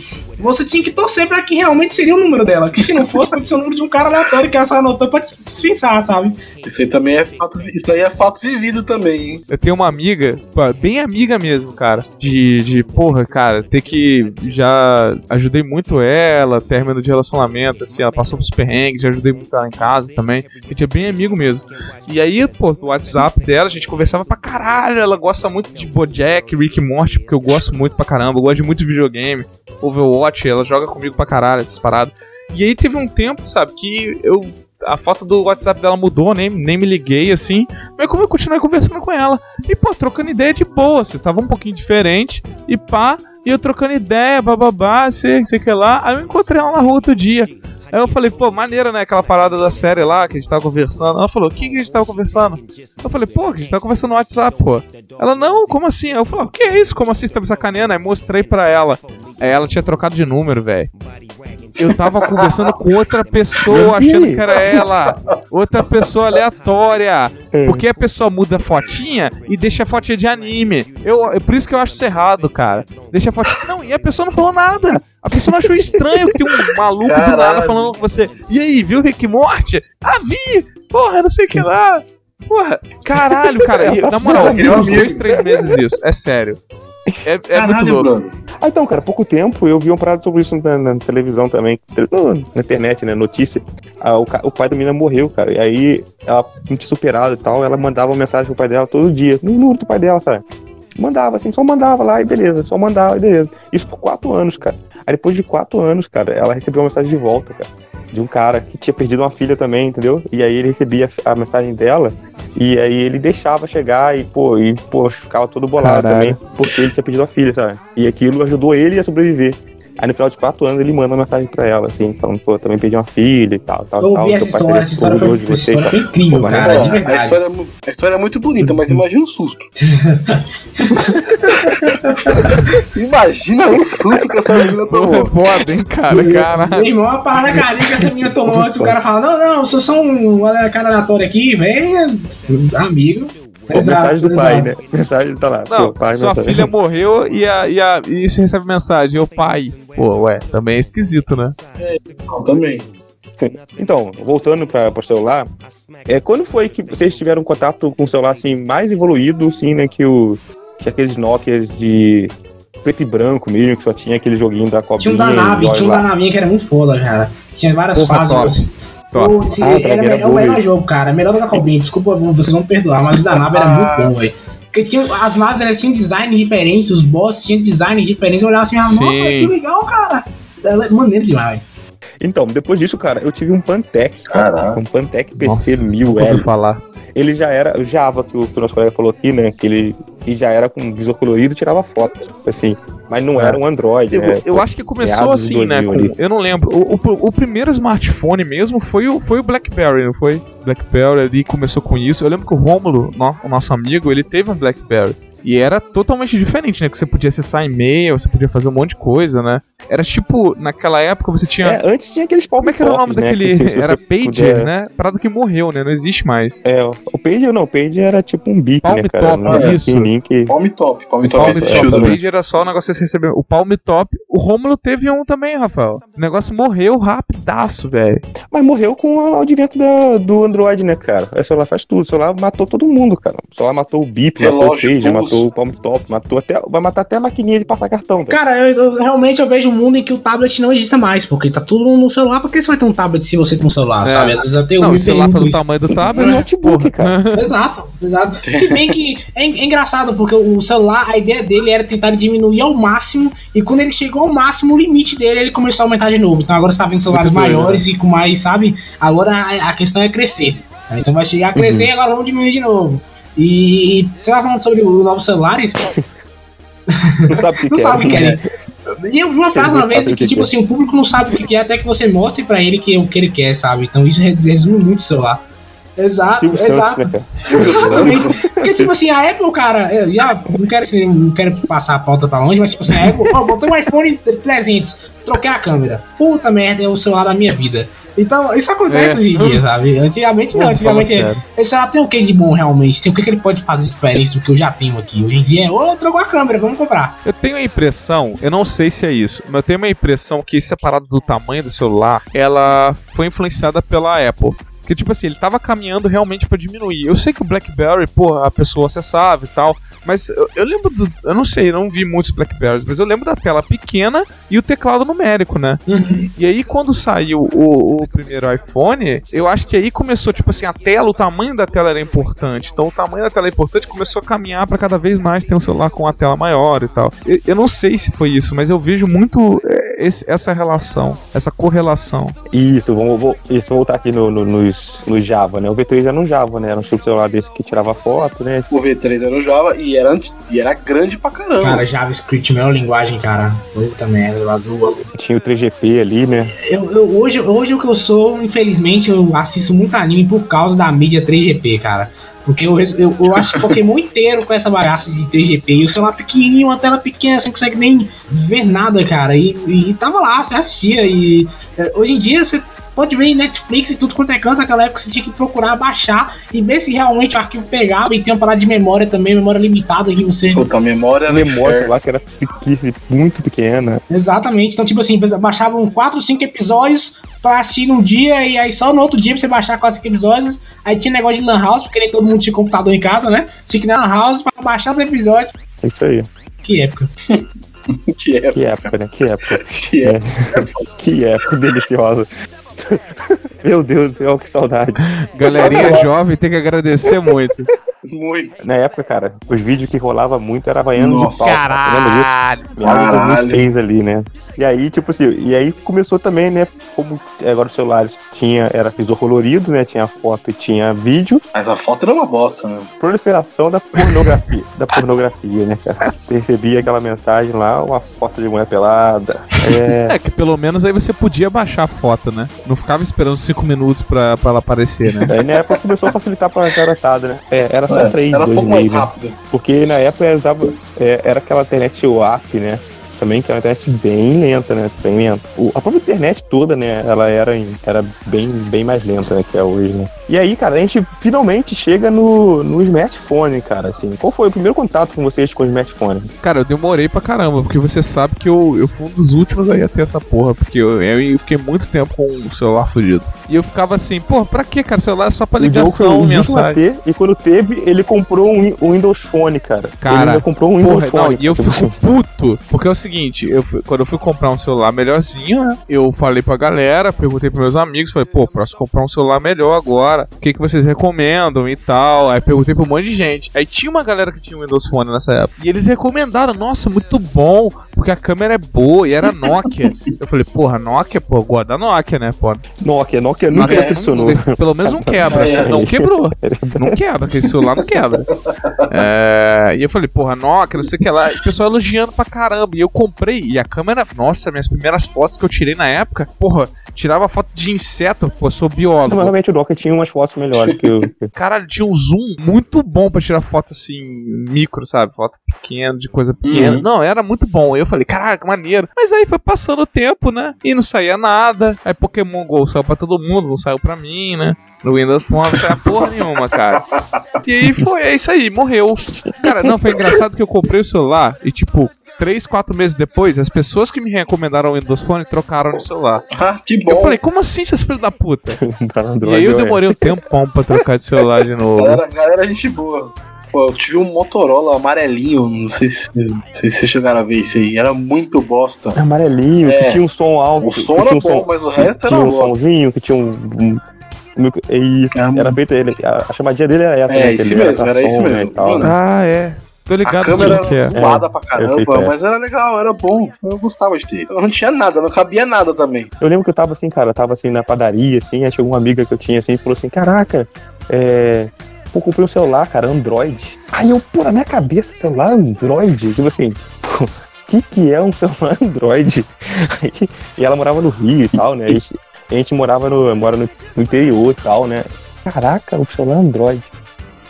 [SPEAKER 2] Você tinha que torcer pra que realmente seria o número dela. Que se não fosse, pode ser o número de um cara aleatório que ela só anotou pra dis- dispensar, sabe?
[SPEAKER 5] Isso aí também é fato, isso aí é fato vivido também, hein?
[SPEAKER 3] Eu tenho uma amiga, bem amiga mesmo, cara. De, de, porra, cara, ter que. Já ajudei muito ela, término de relacionamento, assim, ela passou pros perrengues, já ajudei muito ela em casa também. A gente é bem amigo mesmo. E aí, pô, o WhatsApp dela, a gente conversava pra caralho. Ela gosta muito de Bojack, Rick Morty, porque eu gosto muito pra caramba. Eu gosto de muito videogame, Overwatch, ela joga comigo pra caralho, essas paradas. E aí teve um tempo, sabe, que eu. A foto do WhatsApp dela mudou, nem, nem me liguei assim. Mas como eu continuei conversando com ela. E, pô, trocando ideia de boa. Você tava um pouquinho diferente. E pá, e eu trocando ideia, bababá, sei, sei que lá. Aí eu encontrei ela na rua outro dia. Aí eu falei, pô, maneira, né? Aquela parada da série lá que a gente tava conversando. Ela falou, o que, que a gente tava conversando? Eu falei, pô, a gente tava conversando no WhatsApp, pô. Ela, não, como assim? Eu falei, o que é isso? Como assim você tá me sacaneando? Aí mostrei pra ela. Aí ela tinha trocado de número, velho. Eu tava conversando com outra pessoa, achando que era ela. Outra pessoa aleatória. Porque a pessoa muda a fotinha e deixa a fotinha de anime. Eu, é por isso que eu acho isso errado, cara. Deixa a fotinha. Não, e a pessoa não falou nada. A pessoa não achou estranho que tem um maluco do nada
[SPEAKER 5] Caralho.
[SPEAKER 3] falando com você. E aí, viu Rick e Morty? Ah, vi! Porra, não sei o que lá. Porra, caralho, cara. E, na moral, uns dois, três meses isso. É sério. É, é muito
[SPEAKER 5] Caralho,
[SPEAKER 3] louco.
[SPEAKER 5] Bruno.
[SPEAKER 4] Ah, então, cara, há pouco tempo eu vi uma parada sobre isso na, na televisão também, no- na internet, né, notícia. Ah, o, o pai da menina morreu, cara, e aí ela não tinha superado e tal, ela mandava uma mensagem pro pai dela todo dia, no número do pai dela, sabe? Mandava, assim, só mandava lá e beleza, só mandava e beleza. Isso por quatro anos, cara. Aí depois de quatro anos, cara, ela recebeu uma mensagem de volta, cara, de um cara que tinha perdido uma filha também, entendeu? E aí ele recebia a mensagem dela e aí ele deixava chegar e, pô, e, pô, ficava todo bolado
[SPEAKER 3] Caralho.
[SPEAKER 4] também, porque ele tinha perdido a filha, sabe? E aquilo ajudou ele a sobreviver. Aí no final de quatro anos ele manda uma mensagem pra ela, assim, falando, pô, também perdi uma filha e tal, tal,
[SPEAKER 2] Eu
[SPEAKER 4] tal.
[SPEAKER 2] ouvi
[SPEAKER 4] teu
[SPEAKER 2] essa história, essa história foi, essa
[SPEAKER 4] você
[SPEAKER 2] história foi incrível,
[SPEAKER 4] Pô,
[SPEAKER 2] cara, de
[SPEAKER 5] a,
[SPEAKER 2] verdade.
[SPEAKER 5] história, é a história é muito bonita, mas imagina o susto. (laughs) imagina o susto que essa menina
[SPEAKER 3] Porra, é
[SPEAKER 5] tomou.
[SPEAKER 3] foda, hein, cara?
[SPEAKER 2] Meu
[SPEAKER 3] Caralho.
[SPEAKER 2] irmão, a parada cardíaca que essa menina tomou antes, o cara fala, não, não, eu sou só um cara aleatório aqui, vem, amigo.
[SPEAKER 4] Pô,
[SPEAKER 2] Exato,
[SPEAKER 4] mensagem do pai,
[SPEAKER 2] exato.
[SPEAKER 4] né? Mensagem tá lá.
[SPEAKER 3] Não,
[SPEAKER 4] pô, pai,
[SPEAKER 3] sua
[SPEAKER 4] mensagem.
[SPEAKER 3] filha morreu e, a, e, a, e você recebe mensagem, o pai. Pô, ué, também é esquisito, né?
[SPEAKER 5] Não, também. (laughs)
[SPEAKER 4] Então, voltando para o celular, é, quando foi que vocês tiveram contato com um celular assim, mais evoluído, assim, né, que, o, que aqueles Nokias de preto e branco mesmo, que só tinha aquele joguinho da cobrinha.
[SPEAKER 2] Tinha um da nave, tinha um da navinha que era muito foda, cara. Tinha várias
[SPEAKER 3] Porra,
[SPEAKER 2] fases. Putz,
[SPEAKER 4] Ah,
[SPEAKER 2] era, é o melhor jogo, cara. Melhor do que a Cobrinha. Desculpa, vocês vão me perdoar, mas o da nave era muito bom, velho. Porque tinha, as naves elas tinham designs diferentes, os bosses tinham designs diferentes. Eu olhava assim, ah, nossa, que legal, cara. Ela é maneiro demais, velho.
[SPEAKER 4] Então, depois disso, cara, eu tive um Pantec, cara.
[SPEAKER 5] Caraca.
[SPEAKER 4] Um Pantec PC
[SPEAKER 3] Nossa,
[SPEAKER 4] 1000L.
[SPEAKER 3] nunca ouvi falar.
[SPEAKER 4] Ele já era o Java, que o, que o nosso colega falou aqui, né, que ele e já era com visor colorido e tirava foto, assim. Mas não
[SPEAKER 3] É.
[SPEAKER 4] era um Android,
[SPEAKER 3] Eu,
[SPEAKER 4] né?
[SPEAKER 3] eu acho que começou assim, né?
[SPEAKER 4] 2000
[SPEAKER 3] com- eu não lembro. O, o- o primeiro smartphone mesmo foi o, foi o Blackberry, não foi? Blackberry ali começou com isso. Eu lembro que o Rômulo, no- o nosso amigo, ele teve um Blackberry. E era totalmente diferente, né? Que você podia acessar e-mail, você podia fazer um monte de coisa, né? Era tipo, naquela época você tinha.
[SPEAKER 4] É, antes tinha aqueles palm
[SPEAKER 3] Como é que era o nome
[SPEAKER 4] né,
[SPEAKER 3] daquele.
[SPEAKER 4] que
[SPEAKER 3] era Pager,
[SPEAKER 4] puder-
[SPEAKER 3] né? Parada que morreu, né? Não existe mais.
[SPEAKER 4] É, o Pager não, o Pager era tipo um bip,
[SPEAKER 3] Palm
[SPEAKER 4] né, cara?
[SPEAKER 3] top,
[SPEAKER 4] Não
[SPEAKER 3] isso.
[SPEAKER 4] que...
[SPEAKER 5] Palm top, palm top
[SPEAKER 3] Palm
[SPEAKER 5] existiu
[SPEAKER 4] Top,
[SPEAKER 3] Top, o. Pager era só o negócio que você recebeu. O Palm Top, o Rômulo teve um também, Rafael. O negócio morreu rapidaço, velho.
[SPEAKER 4] Mas morreu com o advento da- do Android, né, cara? O celular faz tudo. O celular matou todo mundo, cara. O celular matou o bip, matou o Pager,
[SPEAKER 5] pulso.
[SPEAKER 4] Matou o Palm Top, matou até... Vai matar até a maquininha de passar cartão, velho.
[SPEAKER 2] Cara, eu, eu- realmente eu vejo um mundo em que o tablet não exista mais, porque tá tudo no celular. Por que você vai ter um tablet se você tem um celular,
[SPEAKER 3] É.
[SPEAKER 2] sabe? Às vezes até
[SPEAKER 3] Não, o celular tá do tamanho do
[SPEAKER 4] Um
[SPEAKER 3] tablet.
[SPEAKER 4] notebook, cara. (laughs)
[SPEAKER 2] Exato, exato. Se bem que é, é engraçado, porque o celular, a ideia dele era tentar diminuir ao máximo, e quando ele chegou ao máximo, o limite dele, ele começou a aumentar de novo. Então agora você tá vendo celulares
[SPEAKER 3] Muito doido,
[SPEAKER 2] maiores e com mais, sabe? Agora a, a questão é crescer. Então vai chegar a crescer e agora vamos diminuir de novo. E você tava falando sobre os novos celulares, (laughs)
[SPEAKER 4] Não sabe o que
[SPEAKER 2] não
[SPEAKER 4] que
[SPEAKER 2] sabe o que
[SPEAKER 4] é.
[SPEAKER 2] E eu vi uma frase uma vez que,
[SPEAKER 4] que
[SPEAKER 2] tipo
[SPEAKER 4] quer.
[SPEAKER 2] assim, o público não sabe o que quer até que você mostre pra ele que, o que ele quer, sabe? Então isso res- resume muito o celular. Exato,
[SPEAKER 4] Silvio Santos,
[SPEAKER 2] exato.
[SPEAKER 4] né, cara?
[SPEAKER 2] Exatamente. Porque, tipo assim, a Apple, cara, eu já não quero, não quero passar a pauta pra longe, mas, tipo assim, a Apple, ó, botei um iPhone 300, troquei a câmera. Puta merda, é o celular da minha vida. Então, isso acontece
[SPEAKER 3] É.
[SPEAKER 2] hoje em dia, sabe? Antigamente não, antigamente é, esse celular tem o que de bom realmente? Tem o que, que ele pode fazer diferente do que eu já tenho aqui? Hoje em dia é, ô, trocou a câmera, vamos comprar.
[SPEAKER 3] Eu tenho a impressão, eu não sei se é isso, mas eu tenho uma impressão que essa parada do tamanho do celular, ela foi influenciada pela Apple. Porque, tipo assim, ele tava caminhando realmente pra diminuir. Eu sei que o BlackBerry, pô, a pessoa acessava e tal, mas eu, eu lembro do. Eu não sei, eu não vi muitos Blackberries, mas eu lembro da tela pequena e o teclado numérico, né? E aí, quando saiu o, o primeiro iPhone, eu acho que aí começou, tipo assim, a tela, o tamanho da tela era importante. Então, o tamanho da tela é importante começou a caminhar pra cada vez mais ter um celular com a tela maior e tal. Eu, eu não sei se foi isso, mas eu vejo muito. É, esse- essa relação, essa correlação.
[SPEAKER 4] Isso, vamos, vou, isso, voltar aqui no, no, nos, no Java, né? O V3 era um Java, né? Era um chip celular desse que tirava foto, né?
[SPEAKER 5] O V3 era o Java e era, e era grande pra caramba.
[SPEAKER 2] Cara, JavaScript, melhor linguagem, cara. Puta merda, adoro.
[SPEAKER 4] Tinha o 3GP ali, né?
[SPEAKER 2] Eu, eu- hoje, hoje o que eu sou, infelizmente, eu assisto muito anime por causa da mídia 3GP, cara. Porque eu, eu, eu acho Pokémon inteiro com essa bagaça de 3GP. E o celular pequenininho, uma tela pequena, você não consegue nem ver nada, cara. E, e tava lá, você assistia. E eh, hoje em dia você pode ver em Netflix e tudo quanto é canto. Naquela época você tinha que procurar baixar e ver se realmente o arquivo pegava. E tem uma parada de memória também, memória limitada que você.
[SPEAKER 5] Puta, a memória
[SPEAKER 4] A
[SPEAKER 5] era
[SPEAKER 4] memória lá que era muito pequena.
[SPEAKER 2] Exatamente. Então, tipo assim, baixavam 4, 5 episódios pra assistir num dia, e aí só no outro dia você baixar 4, 5 episódios. Aí tinha negócio de Lan House, porque nem todo mundo tinha computador em casa, né? Tinha que ir na Lan House pra baixar os episódios.
[SPEAKER 4] É isso aí.
[SPEAKER 2] Que época. (laughs)
[SPEAKER 5] Que é,
[SPEAKER 4] Que época, né? Que época.
[SPEAKER 5] que é. (laughs)
[SPEAKER 4] Que época deliciosa. Meu Deus do céu, que saudade.
[SPEAKER 3] Galerinha jovem tem que agradecer muito.
[SPEAKER 5] Muito.
[SPEAKER 4] Na época, cara, os vídeos que rolava muito era Havaiano de pau.
[SPEAKER 5] Caralho.
[SPEAKER 4] 2006 ali, né? E aí, tipo assim, e aí começou também, né? Como agora os celulares tinha, era visor colorido, né? Tinha foto e tinha vídeo.
[SPEAKER 5] Mas a foto era uma bosta, né?
[SPEAKER 4] Proliferação da pornografia, (laughs) da pornografia, né, cara? Você recebia aquela mensagem lá, uma foto de mulher pelada. É,
[SPEAKER 3] É que pelo menos aí você podia baixar a foto, né? Não ficava esperando cinco minutos pra, pra ela aparecer, né?
[SPEAKER 4] Aí na época começou a facilitar pra garotada, né? É, era
[SPEAKER 5] É,
[SPEAKER 4] 3,
[SPEAKER 5] era pouco mais
[SPEAKER 4] 2,5, né? Porque na época usava, é, era aquela internet WAP, né? Também que é uma internet bem lenta, né? Bem lenta. O- a própria internet toda, né? Ela era, era bem, bem mais lenta, né? Que é hoje, né? E aí, cara, a gente finalmente chega no, no smartphone, cara, assim. Qual foi o primeiro contato com vocês com o smartphone?
[SPEAKER 3] Cara, eu demorei pra caramba, porque você sabe que eu, eu fui um dos últimos aí a ter essa porra, porque eu, eu fiquei muito tempo com o celular fudido. E eu ficava assim, pô, pra que, cara? O celular é só pra ligação,
[SPEAKER 4] o
[SPEAKER 3] mensagem.
[SPEAKER 4] ter, e quando teve, ele comprou um, um Windows Phone, cara.
[SPEAKER 3] Cara,
[SPEAKER 4] ele comprou um Windows
[SPEAKER 3] Porra, não,
[SPEAKER 4] Phone.
[SPEAKER 3] e eu
[SPEAKER 4] Tipo
[SPEAKER 3] fico puto, porque é o seguinte, eu fui- quando eu fui comprar um celular melhorzinho, né, eu falei pra galera, perguntei pros meus amigos, falei, pô, posso comprar um celular melhor agora, o que, que vocês recomendam e tal, aí perguntei pra um monte de gente, aí tinha uma galera que tinha um Windows Phone nessa época, e eles recomendaram, nossa, muito bom, porque a câmera é boa, e era Nokia, (laughs) eu falei, porra, Nokia, pô, eu gosto da Nokia, né, pô,
[SPEAKER 4] Nokia, Nokia nunca
[SPEAKER 3] Nokia não- pelo menos não quebra,
[SPEAKER 5] É.
[SPEAKER 3] não quebrou, (laughs) não quebra, aquele celular não quebra. É, e eu falei, porra, Nokia, não sei o que lá. E o pessoal elogiando pra caramba. E eu comprei. E a câmera, nossa, minhas primeiras fotos que eu tirei na época, porra, tirava foto de inseto, pô, sou biólogo.
[SPEAKER 4] Normalmente o Nokia tinha umas fotos melhores que que- (laughs)
[SPEAKER 3] Caralho, tinha um zoom muito bom pra tirar foto assim, micro, sabe? Foto pequena, de coisa pequena.
[SPEAKER 5] Uhum.
[SPEAKER 3] Não, era muito bom. Aí eu falei, caraca, maneiro. Mas aí foi passando o tempo, né? E não saía nada. Aí Pokémon GO saiu pra todo mundo, não saiu pra mim, né? No Windows Phone não saia porra nenhuma, cara. E aí foi, é isso aí, morreu. Cara, não, foi engraçado que eu comprei o celular e, tipo, 3, 4 meses depois, as pessoas que me recomendaram o Windows Phone trocaram de celular.
[SPEAKER 5] Ah, que
[SPEAKER 3] Eu
[SPEAKER 5] bom.
[SPEAKER 3] falei, como assim, seus filhos da puta? (laughs) E aí eu
[SPEAKER 4] OS.
[SPEAKER 3] demorei um tempão pra trocar de celular de novo.
[SPEAKER 5] Galera, galera, gente boa. Pô, eu tive um Motorola amarelinho, não sei se, não sei se vocês chegaram a ver isso aí. Era muito bosta.
[SPEAKER 4] Amarelinho,
[SPEAKER 5] É.
[SPEAKER 4] que tinha um som alto.
[SPEAKER 5] O som era
[SPEAKER 4] um
[SPEAKER 5] bom,
[SPEAKER 4] som,
[SPEAKER 5] mas o resto
[SPEAKER 4] que
[SPEAKER 5] era
[SPEAKER 4] tinha um
[SPEAKER 5] bosta.
[SPEAKER 4] somzinho, que tinha um. é isso,
[SPEAKER 5] Era
[SPEAKER 4] era feito ele. A, a chamadinha dele era essa,
[SPEAKER 5] É,
[SPEAKER 4] né?
[SPEAKER 5] isso mesmo, era
[SPEAKER 4] som, né,
[SPEAKER 5] mesmo.
[SPEAKER 4] e tal, né?
[SPEAKER 3] Ah, é. Tô
[SPEAKER 5] A
[SPEAKER 3] ligado
[SPEAKER 5] câmera
[SPEAKER 3] sim que é.
[SPEAKER 5] era zoada pra
[SPEAKER 4] eu sei que
[SPEAKER 5] caramba,
[SPEAKER 4] é.
[SPEAKER 5] mas era legal, era bom. Eu gostava de ter. Não tinha nada, não cabia nada também.
[SPEAKER 4] Eu lembro que eu tava assim, cara, eu tava assim na padaria, assim, aí chegou uma amiga que eu tinha assim e falou assim: Caraca, é. Pô, comprei um celular, cara, Android. Aí eu, pô, na minha cabeça, celular Android? Tipo assim, pô, o que que é um (laughs) celular Android? Aí- e ela morava no Rio e tal, né? A gente morava no, mora no, no interior e tal, né? Caraca, o celular Android.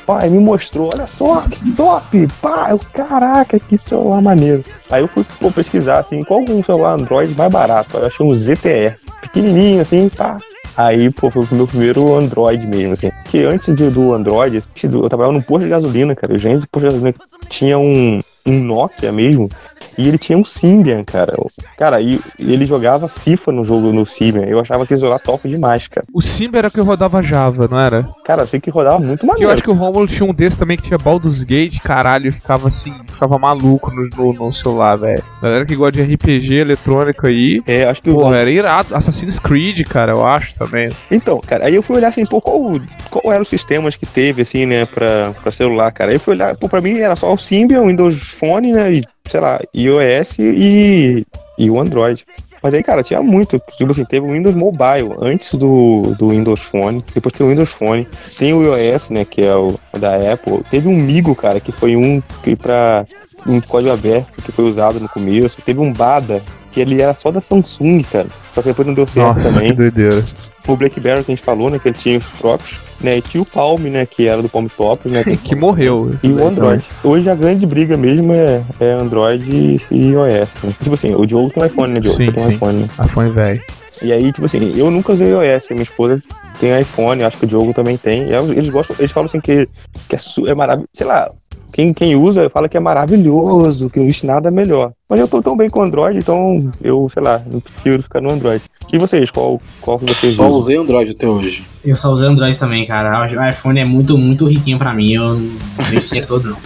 [SPEAKER 4] Pai, me mostrou, olha só, que top! Eu, caraca, que celular maneiro. Aí eu fui pô, pesquisar, assim, qual um celular Android mais barato? Eu achei um ZTE, pequenininho, assim, tá. Aí, pô, foi o meu primeiro Android mesmo, assim. Que antes de- do Android, eu trabalhava num posto de gasolina, cara. O gerente do posto de gasolina tinha um, um Nokia mesmo, e ele tinha um Symbian, cara. Cara, e, e ele jogava FIFA no jogo no Symbian. Eu achava aquele celular top demais, cara.
[SPEAKER 3] O Simba era que rodava Java, não era?
[SPEAKER 4] Cara, eu sei que rodava muito
[SPEAKER 3] Que eu
[SPEAKER 4] maneiro.
[SPEAKER 3] acho que o Romulo tinha um desse também que tinha Baldur's Gate, caralho, ficava assim, ficava maluco no, no, no celular, velho. Galera que gosta de RPG eletrônico aí.
[SPEAKER 4] É, acho que o
[SPEAKER 3] Pô, era irado. Assassin's Creed, cara, eu acho também.
[SPEAKER 4] Então, cara, aí eu fui olhar assim, pô, qual, qual eram os sistemas que teve, assim, né, pra, pra celular, cara. Aí eu fui olhar, pô, pra mim era só o Symbian, o Windows Phone, né, e, sei lá, iOS e, e o Android. Mas aí, cara, tinha muito. Tipo assim, teve o Windows Mobile antes do, do Windows Phone. Depois tem o Windows Phone. Tem o iOS, né? Que é o da Apple. Teve um Migo, cara, que foi um que pra um código aberto que foi usado no começo. Teve um Bada, que ele era só da Samsung, cara. Só que depois não deu certo
[SPEAKER 3] Nossa,
[SPEAKER 4] também.
[SPEAKER 3] que doideira.
[SPEAKER 4] O BlackBerry que a gente falou, né? Que ele tinha os próprios. Né? E tinha o Palm, né? Que era do Palm Top, né? (laughs)
[SPEAKER 3] Que morreu.
[SPEAKER 4] E o Android. Hoje a grande briga mesmo é, é Android e iOS. Né? Tipo assim, o Diogo tem um iPhone, né, Diogo?
[SPEAKER 3] Sim,
[SPEAKER 4] tem um
[SPEAKER 3] sim.
[SPEAKER 4] iPhone, né?
[SPEAKER 3] iPhone velho.
[SPEAKER 4] E aí, tipo assim, eu nunca usei iOS, minha esposa tem iPhone, acho que o Diogo também tem. Eles gostam, eles falam assim que, que é, é maravilhoso. Sei lá, quem, quem usa fala que é maravilhoso, que não existe nada melhor. Mas eu tô tão bem com o Android, então eu, sei lá, eu prefiro ficar no Android. E vocês, qual, qual que vocês
[SPEAKER 5] Só
[SPEAKER 4] usam?
[SPEAKER 5] usei Android até hoje.
[SPEAKER 2] Eu só usei Android também, cara. O iPhone é muito, muito riquinho pra mim. Eu não dinheiro todo, não.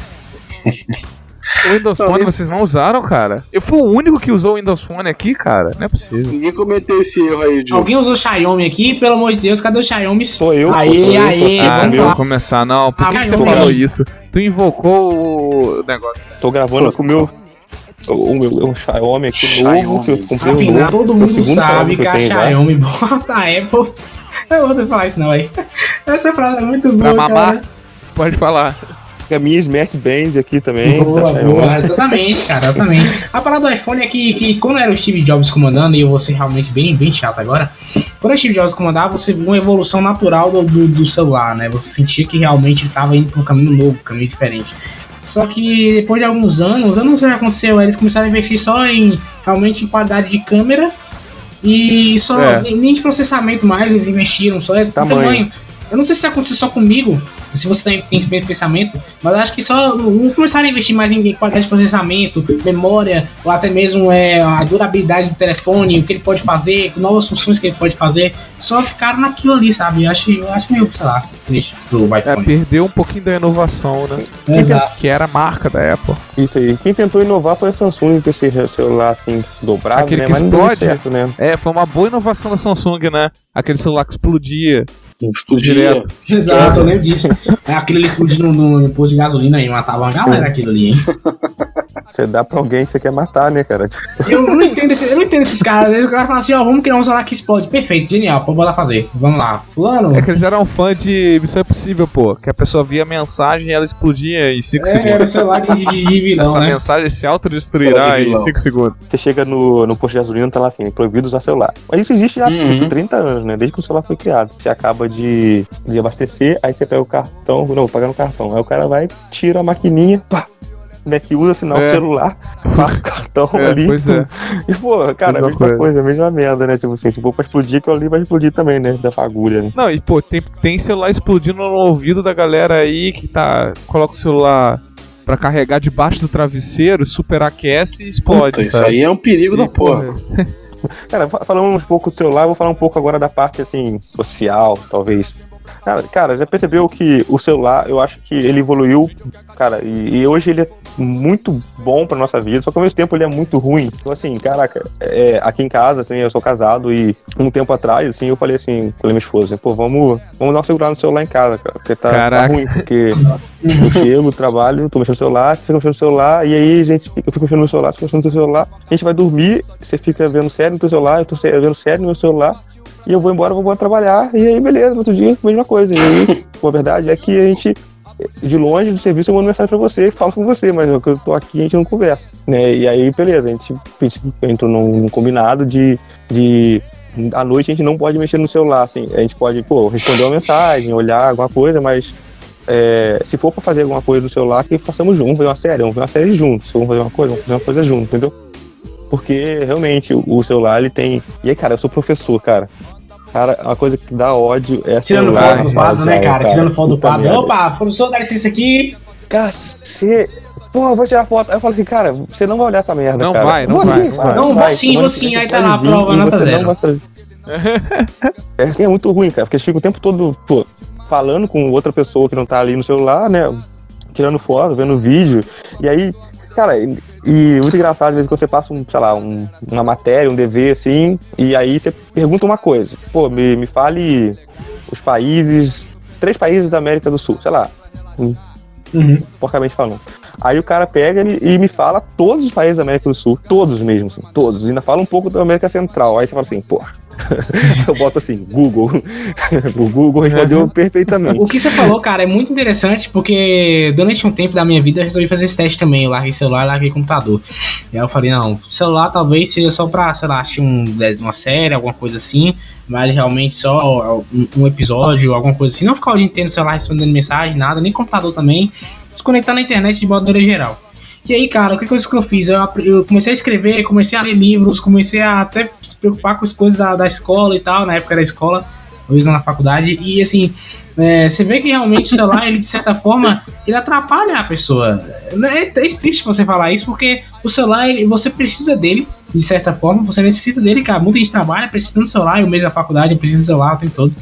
[SPEAKER 2] (laughs)
[SPEAKER 3] O Windows Phone vocês não usaram, cara? Eu fui o único que usou o Windows Phone aqui, cara. Não é possível.
[SPEAKER 5] Ninguém cometeu esse erro aí, Diogo.
[SPEAKER 2] Alguém usou Xiaomi aqui? Pelo amor de Deus, cadê o Xiaomi?
[SPEAKER 4] Sou eu,
[SPEAKER 2] Aí,
[SPEAKER 4] eu,
[SPEAKER 2] aí,
[SPEAKER 3] Ah,
[SPEAKER 2] vamos
[SPEAKER 3] meu, começar não. Por
[SPEAKER 2] Ah,
[SPEAKER 3] que, que você falou isso? Tu invocou o negócio.
[SPEAKER 4] Tô gravando com o meu. O meu o Xiaomi aqui
[SPEAKER 5] Xiaomi.
[SPEAKER 4] novo, que eu comprei um
[SPEAKER 2] Afinal,
[SPEAKER 4] novo.
[SPEAKER 2] todo
[SPEAKER 4] o
[SPEAKER 2] mundo sabe
[SPEAKER 4] Xiaomi
[SPEAKER 2] que
[SPEAKER 4] eu
[SPEAKER 2] a. Xiaomi (laughs) bota a Apple. Eu vou falar isso não, aí. Essa frase é muito
[SPEAKER 3] Pra
[SPEAKER 2] boa,
[SPEAKER 3] mamar,
[SPEAKER 2] cara.
[SPEAKER 3] pode falar.
[SPEAKER 4] A minha Smart Bands aqui também.
[SPEAKER 2] Boa,
[SPEAKER 4] Xiaomi.
[SPEAKER 2] boa, exatamente, cara, exatamente. A parada do iPhone é que, que quando era o Steve Jobs comandando, e eu vou ser realmente bem, bem chato agora, quando o Steve Jobs comandava, você viu uma evolução natural do, do, do celular, né? Você sentia que realmente ele estava indo para um caminho novo, um caminho diferente. Só que depois de alguns anos, eu não sei o que aconteceu, eles começaram a investir só em realmente em qualidade de câmera e só
[SPEAKER 3] É.
[SPEAKER 2] nem nem de processamento mais, eles investiram, só é
[SPEAKER 4] Tamanho.
[SPEAKER 2] tamanho. Eu não sei se isso aconteceu só comigo, se você tem, tem esse mesmo pensamento, mas eu acho que só não começaram a investir mais em qualidade de processamento, memória, ou até mesmo é, a durabilidade do telefone, o que ele pode fazer, novas funções que ele pode fazer, só ficaram naquilo ali, sabe? Eu acho, eu acho meio, sei lá, triste pro
[SPEAKER 3] É,
[SPEAKER 2] iPhone.
[SPEAKER 3] perdeu um pouquinho da inovação, né?
[SPEAKER 2] Exato.
[SPEAKER 3] Que era a marca da Apple.
[SPEAKER 4] Isso aí. Quem tentou inovar foi a Samsung com esse celular assim, dobrado,
[SPEAKER 3] Aquele
[SPEAKER 4] né?
[SPEAKER 3] que
[SPEAKER 4] Mas não deu
[SPEAKER 3] explode.
[SPEAKER 4] certo, né?
[SPEAKER 3] É, foi uma boa inovação da Samsung, né? Aquele celular que explodia.
[SPEAKER 5] Explodia.
[SPEAKER 3] Direto.
[SPEAKER 2] Exato, eu lembro disso. É, aquilo ali explodindo no, no posto de gasolina e matava uma galera aquilo ali, hein? (laughs)
[SPEAKER 4] Você dá pra alguém que você quer matar, né, cara? (laughs)
[SPEAKER 2] Eu não entendo, esse- eu não entendo esses caras. Eles falam assim, ó, vamos criar um celular que explode. Perfeito, genial, pode botar fazer. Vamos lá. Fulano.
[SPEAKER 3] É que eles eram fã de Missão Impossível, pô. Que a pessoa via a mensagem e ela explodia em 5
[SPEAKER 2] É,
[SPEAKER 3] segundos.
[SPEAKER 2] era celular de, de, de vilão,
[SPEAKER 3] Essa
[SPEAKER 2] né?
[SPEAKER 3] mensagem se autodestruirá
[SPEAKER 5] de
[SPEAKER 3] em
[SPEAKER 5] vilão.
[SPEAKER 3] 5 segundos.
[SPEAKER 4] Você chega no, no posto de gasolina, tá lá assim, proibido usar celular. Mas isso existe já há
[SPEAKER 5] Uhum.
[SPEAKER 4] tipo, 30 anos, né? Desde que o celular foi criado. Você acaba de, de abastecer, aí você pega o cartão, não, vou pagar no cartão. Aí o cara vai, tira a maquininha, pá, né, que usa sinal
[SPEAKER 3] É.
[SPEAKER 4] celular, (laughs) passa o cartão
[SPEAKER 3] É,
[SPEAKER 4] ali.
[SPEAKER 3] pois é.
[SPEAKER 4] E, pô, cara,
[SPEAKER 3] Mesma
[SPEAKER 4] a mesma
[SPEAKER 3] coisa.
[SPEAKER 4] coisa. a mesma merda, né? Tipo assim, se for pra explodir, aquilo ali vai explodir também, né? Da fagulha, né?
[SPEAKER 3] Não, e pô, tem, tem celular explodindo no ouvido da galera aí que tá. Coloca o celular pra carregar debaixo do travesseiro, superaquece e explode.
[SPEAKER 5] Puta, isso aí é um perigo
[SPEAKER 3] E,
[SPEAKER 5] da porra.
[SPEAKER 4] Cara, fa- falando um pouco do celular, eu vou falar um pouco agora da parte, assim, social, talvez. Cara, cara, já percebeu que o celular, eu acho que ele evoluiu, cara, e, e hoje ele é muito bom pra nossa vida, só que ao mesmo tempo ele é muito ruim. Então, assim, caraca, é, aqui em casa, assim, eu sou casado e um tempo atrás, assim, eu falei assim, falei minha esposa, pô, vamos, vamos dar uma segurada no celular em casa, cara, porque tá, tá ruim, porque eu chego, trabalho, tô mexendo no celular, você fica mexendo no celular, e aí, gente, eu fico mexendo no celular, você fica mexendo no seu celular, a gente vai dormir, você fica vendo série no teu celular, eu tô vendo série no meu celular, e eu vou embora, vou embora trabalhar, e aí, beleza, outro dia, mesma coisa. E aí, (laughs) pô, a verdade é que a gente, de longe do serviço, eu mando mensagem pra você, falo com você, mas eu tô aqui, a gente não conversa, né? E aí, beleza, a gente, a gente entrou num, num combinado de, de à noite a gente não pode mexer no celular, assim, a gente pode, pô, responder uma mensagem, olhar alguma coisa, mas é, se for pra fazer alguma coisa no celular, que façamos juntos, vamos ver uma série, vamos ver uma série juntos. Vamos fazer uma coisa, vamos fazer uma coisa junto, entendeu? Porque realmente o celular ele tem. E aí, cara, eu sou professor, cara. Cara, uma coisa que dá ódio é
[SPEAKER 2] Tirando foto do quadro, né,
[SPEAKER 4] aula,
[SPEAKER 2] cara? Tirando foto do quadro.
[SPEAKER 4] merda.
[SPEAKER 2] Opa, professor, dá licença aqui.
[SPEAKER 4] Cacete! Eu vou tirar foto. Aí eu falo assim, cara, você não vai olhar essa merda.
[SPEAKER 3] Não
[SPEAKER 4] cara.
[SPEAKER 3] vai, não
[SPEAKER 4] Vou
[SPEAKER 3] vai,
[SPEAKER 4] sim,
[SPEAKER 3] não
[SPEAKER 4] cara,
[SPEAKER 3] vai.
[SPEAKER 2] Não, vou
[SPEAKER 4] vai.
[SPEAKER 2] sim, vou
[SPEAKER 4] que
[SPEAKER 2] sim. Aí
[SPEAKER 4] você
[SPEAKER 2] tá lá a
[SPEAKER 4] pode vir
[SPEAKER 2] prova, nota
[SPEAKER 4] você
[SPEAKER 2] zero. (laughs)
[SPEAKER 4] É, é muito ruim, cara, porque eles ficam o tempo todo, pô, falando com outra pessoa que não tá ali no celular, né? Tirando foto, vendo vídeo. E aí, cara, e, e muito engraçado, às vezes, quando você passa, um, sei lá, um- uma matéria, um dever, assim, e aí você pergunta uma coisa. Pô, me, me fale os países, três países da América do Sul, sei lá. Hum,
[SPEAKER 2] Uhum.
[SPEAKER 4] porcamente falando. Aí o cara pega e, e me fala todos os países da América do Sul, todos mesmo, assim, todos. E ainda fala um pouco da América Central. Aí você fala assim, pô. (laughs) eu boto assim, Google. (laughs) o Google respondeu
[SPEAKER 2] Uhum.
[SPEAKER 4] perfeitamente.
[SPEAKER 2] O que você falou, cara, é muito interessante porque durante um tempo da minha vida eu resolvi fazer esse teste também. Eu larguei celular, larguei computador. E aí eu falei, não, celular talvez seja só pra, sei lá, assistir um, uma série, alguma coisa assim, mas realmente só um, episódio, alguma coisa assim. Não ficar o dia inteiro no celular respondendo mensagem, nada, nem computador também. Desconectar na internet de maneira geral. E aí, cara, o que coisa que eu fiz? Eu, eu comecei a escrever, comecei a ler livros, comecei a até se preocupar com as coisas da, da escola e tal, na época da escola, hoje na faculdade. E assim, é, você vê que realmente o celular, ele de certa forma, ele atrapalha a pessoa. É, é triste você falar isso, porque o celular, ele, você precisa dele, de certa forma, você necessita dele, cara. Muita gente trabalha precisando do celular, eu mesmo na faculdade, eu preciso do celular o tempo todo.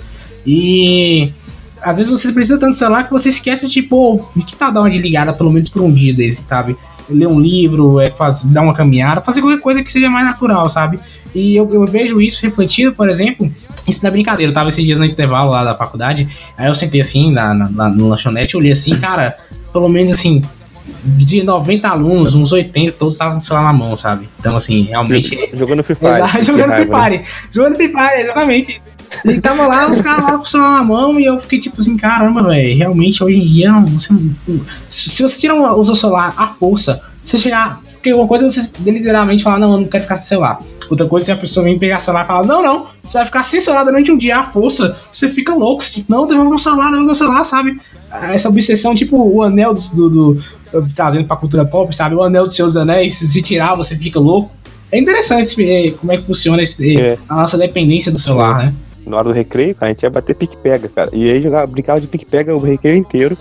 [SPEAKER 2] E às vezes você precisa tanto do celular que você esquece, tipo, o que tá dar uma desligada, pelo menos por um dia desse, sabe? Ler um livro, é, faz, dar uma caminhada, fazer qualquer coisa que seja mais natural, sabe? E eu, eu vejo isso refletido, por exemplo, isso não é brincadeira. Eu tava esses dias no intervalo lá da faculdade, aí eu sentei assim na, na, na- no lanchonete, olhei assim, cara, pelo menos assim, de 90 alunos, uns 80, todos estavam com o celular na mão, sabe? Então, assim, realmente.
[SPEAKER 4] Jogando Free (laughs) Fire.
[SPEAKER 2] Exato, jogando Free
[SPEAKER 4] né?
[SPEAKER 2] Fire. Jogando Free Fire, exatamente. E tava lá, os caras lá com o celular na mão, e eu fiquei tipo assim, caramba, velho, realmente hoje em dia, você se você tirar o seu celular à força, você chegar. Porque uma coisa é você literalmente falar, não, eu não quero ficar sem celular. Outra coisa é a pessoa vem pegar o celular e falar, não, não, você vai ficar sem celular durante um dia à força, você fica louco, tipo, não, devolve meu celular, devolve meu celular, sabe? Essa obsessão, tipo o anel do, do, do- trazendo pra cultura pop, sabe? O anel dos seus anéis, se tirar, você fica louco. É interessante eh, como é que funciona esse,
[SPEAKER 4] É.
[SPEAKER 2] a nossa dependência do celular, né?
[SPEAKER 4] Na hora do recreio, cara, a gente ia bater pique-pega, cara. E aí jogava, brincava de pique-pega o recreio inteiro.